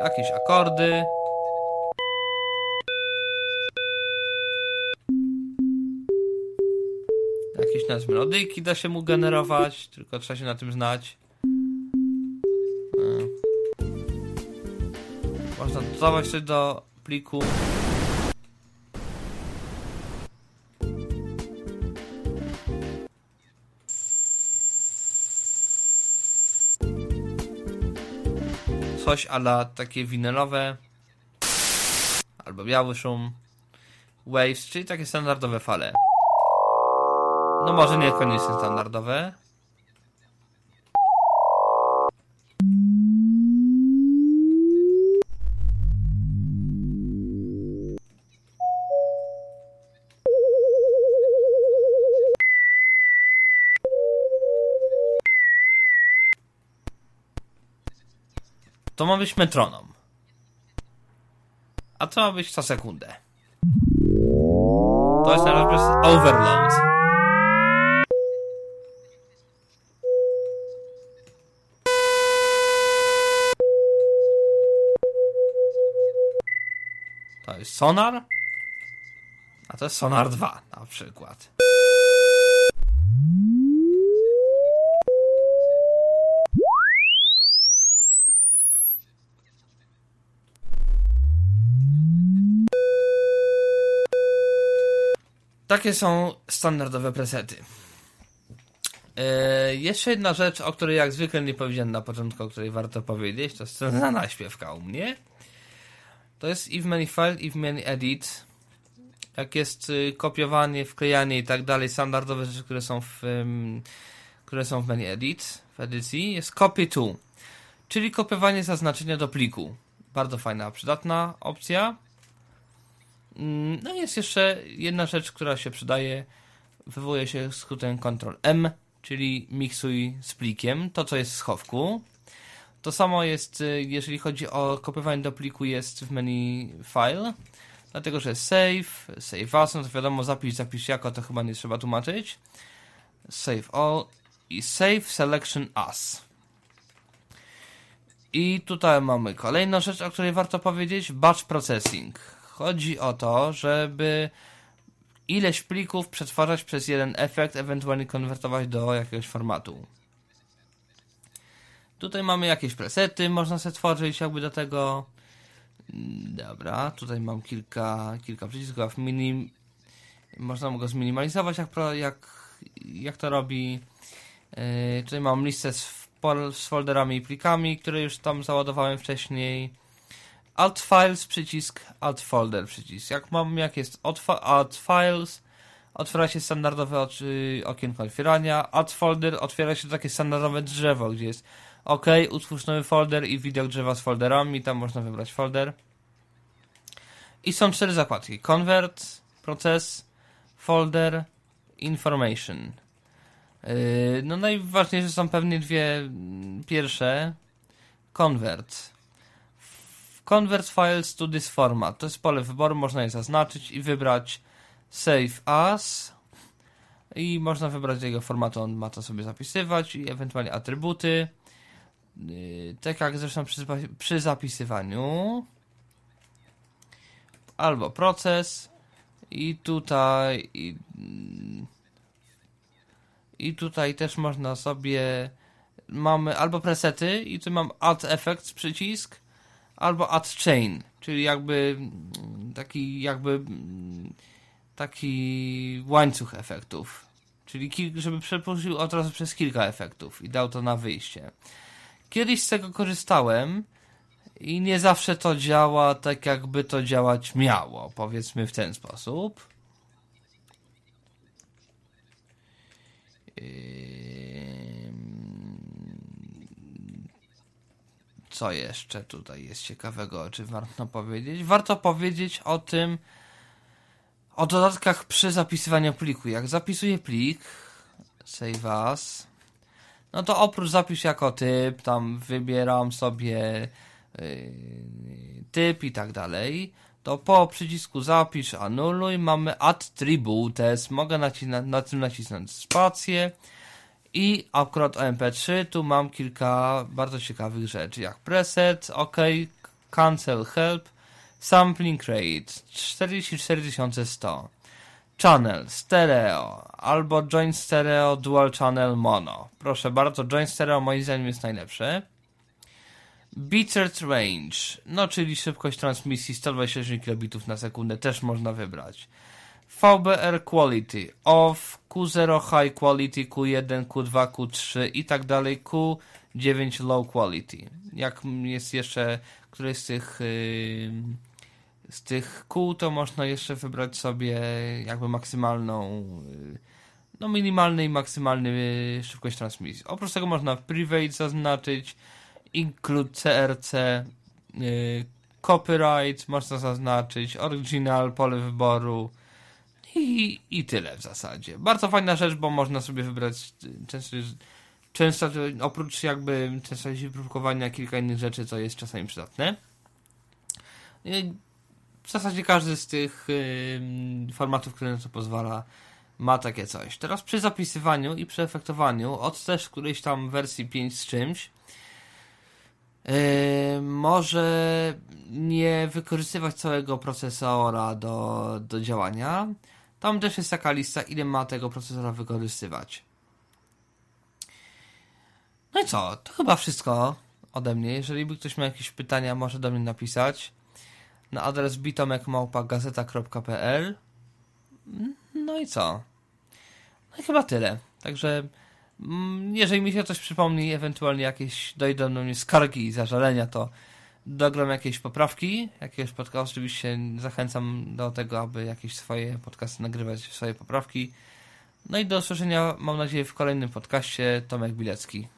Jakieś akordy. Jakieś nas melodyjki da się mu generować, tylko trzeba się na tym znać. Można dodawać coś do pliku. Coś ala takie winylowe albo biały szum. Waves, czyli takie standardowe fale. No może niekoniecznie standardowe. To ma być metronom. A to ma być co sekundę. To jest na overload. To jest sonar. A to jest sonar 2 na przykład. Takie są standardowe presety. Yy, jeszcze jedna rzecz, o której jak zwykle nie powiedziałem na początku, o której warto powiedzieć, to scena naśpiewka u mnie. To jest if many file, if many edit. Jak jest y, kopiowanie, wklejanie i tak dalej, standardowe rzeczy, które są w, które są w menu edit, w edycji, jest copy to, czyli kopiowanie zaznaczenia do pliku. Bardzo fajna, przydatna opcja. Mm, no jest jeszcze jedna rzecz, która się przydaje. Wywołuje się skrótem Ctrl M, czyli miksuj z plikiem, to co jest w schowku. To samo jest, y, jeżeli chodzi o kopiowanie do pliku, jest w menu File. Dlatego, że save, save as, no to wiadomo, zapisz, zapisz jako, to chyba nie trzeba tłumaczyć. Save all i save selection as. I tutaj mamy kolejną rzecz, o której warto powiedzieć, batch processing. Chodzi o to, żeby ileś plików przetwarzać przez jeden efekt, ewentualnie konwertować do jakiegoś formatu. Tutaj mamy jakieś presety, można sobie tworzyć jakby do tego. Dobra, tutaj mam kilka, kilka przycisków. Minim, można go zminimalizować, jak, jak, jak to robi. Yy, tutaj mam listę z, z folderami i plikami, które już tam załadowałem wcześniej. Alt Files przycisk, Alt Folder przycisk. Jak mam, jak jest Alt Files, otwiera się standardowe okienko otwierania. Alt Folder otwiera się takie standardowe drzewo, gdzie jest OK, utwórz nowy folder i widok drzewa z folderami. Tam można wybrać folder. I są cztery zakładki: Convert, Proces, Folder, Information. Yy, no najważniejsze są pewnie dwie pierwsze. Convert. Convert files to this format. To jest pole wyboru, można je zaznaczyć i wybrać Save as. I można wybrać jego formatu, on ma to sobie zapisywać i ewentualnie atrybuty. Yy, tak jak zresztą przy, przy zapisywaniu. Albo proces. I tutaj. I, i tutaj też można sobie. Mamy albo presety, i tu mam Add Effects przycisk albo add chain, czyli jakby taki jakby taki łańcuch efektów. Czyli żeby przepuścił od razu przez kilka efektów i dał to na wyjście. Kiedyś z tego korzystałem i nie zawsze to działa tak, jakby to działać miało, powiedzmy w ten sposób. Co jeszcze tutaj jest ciekawego, czy warto powiedzieć? Warto powiedzieć o tym, o dodatkach przy zapisywaniu pliku. Jak zapisuję plik, save as, no to oprócz zapis jako typ, tam wybieram sobie yy, typ i tak dalej, to po przycisku zapisz, anuluj mamy attributes, mogę nacisnąć, na tym nacisnąć spację, i akurat o MP3 tu mam kilka bardzo ciekawych rzeczy, jak preset, OK, cancel help, sampling rate 44100, channel stereo albo joint stereo dual channel mono. Proszę bardzo, joint stereo moim zdaniem jest najlepsze. Bitrate Range, no czyli szybkość transmisji 128 kilobitów na sekundę też można wybrać. VBR Quality, OFF, Q0 High Quality, Q1, Q2, Q3 i tak dalej, Q9 Low Quality. Jak jest jeszcze któryś z tych yy, z tych kół, to można jeszcze wybrać sobie jakby maksymalną yy, no minimalny i maksymalny yy, szybkość transmisji. Oprócz tego można private zaznaczyć, include CRC, copyright można zaznaczyć, original, pole wyboru, i, I tyle w zasadzie. Bardzo fajna rzecz, bo można sobie wybrać często, często oprócz jakby częstości próbowania kilka innych rzeczy, co jest czasami przydatne. W zasadzie każdy z tych yy, formatów, które na to pozwala, ma takie coś. Teraz przy zapisywaniu i przy efektowaniu od też którejś tam wersji 5 z czymś yy, może nie wykorzystywać całego procesora do, do działania, tam też jest taka lista, ile ma tego procesora wykorzystywać. No i co? To chyba wszystko ode mnie. Jeżeli by ktoś miał jakieś pytania, może do mnie napisać na adres bitomekmałpa.gazeta.pl No i co? No i chyba tyle. Także mm, jeżeli mi się coś przypomni, ewentualnie jakieś dojdą do mnie skargi i zażalenia, to dogram jakieś poprawki, jakiegoś podcastu. Oczywiście zachęcam do tego, aby jakieś swoje podcasty nagrywać, swoje poprawki. No i do usłyszenia, mam nadzieję, w kolejnym podcaście. Tomek Bilecki.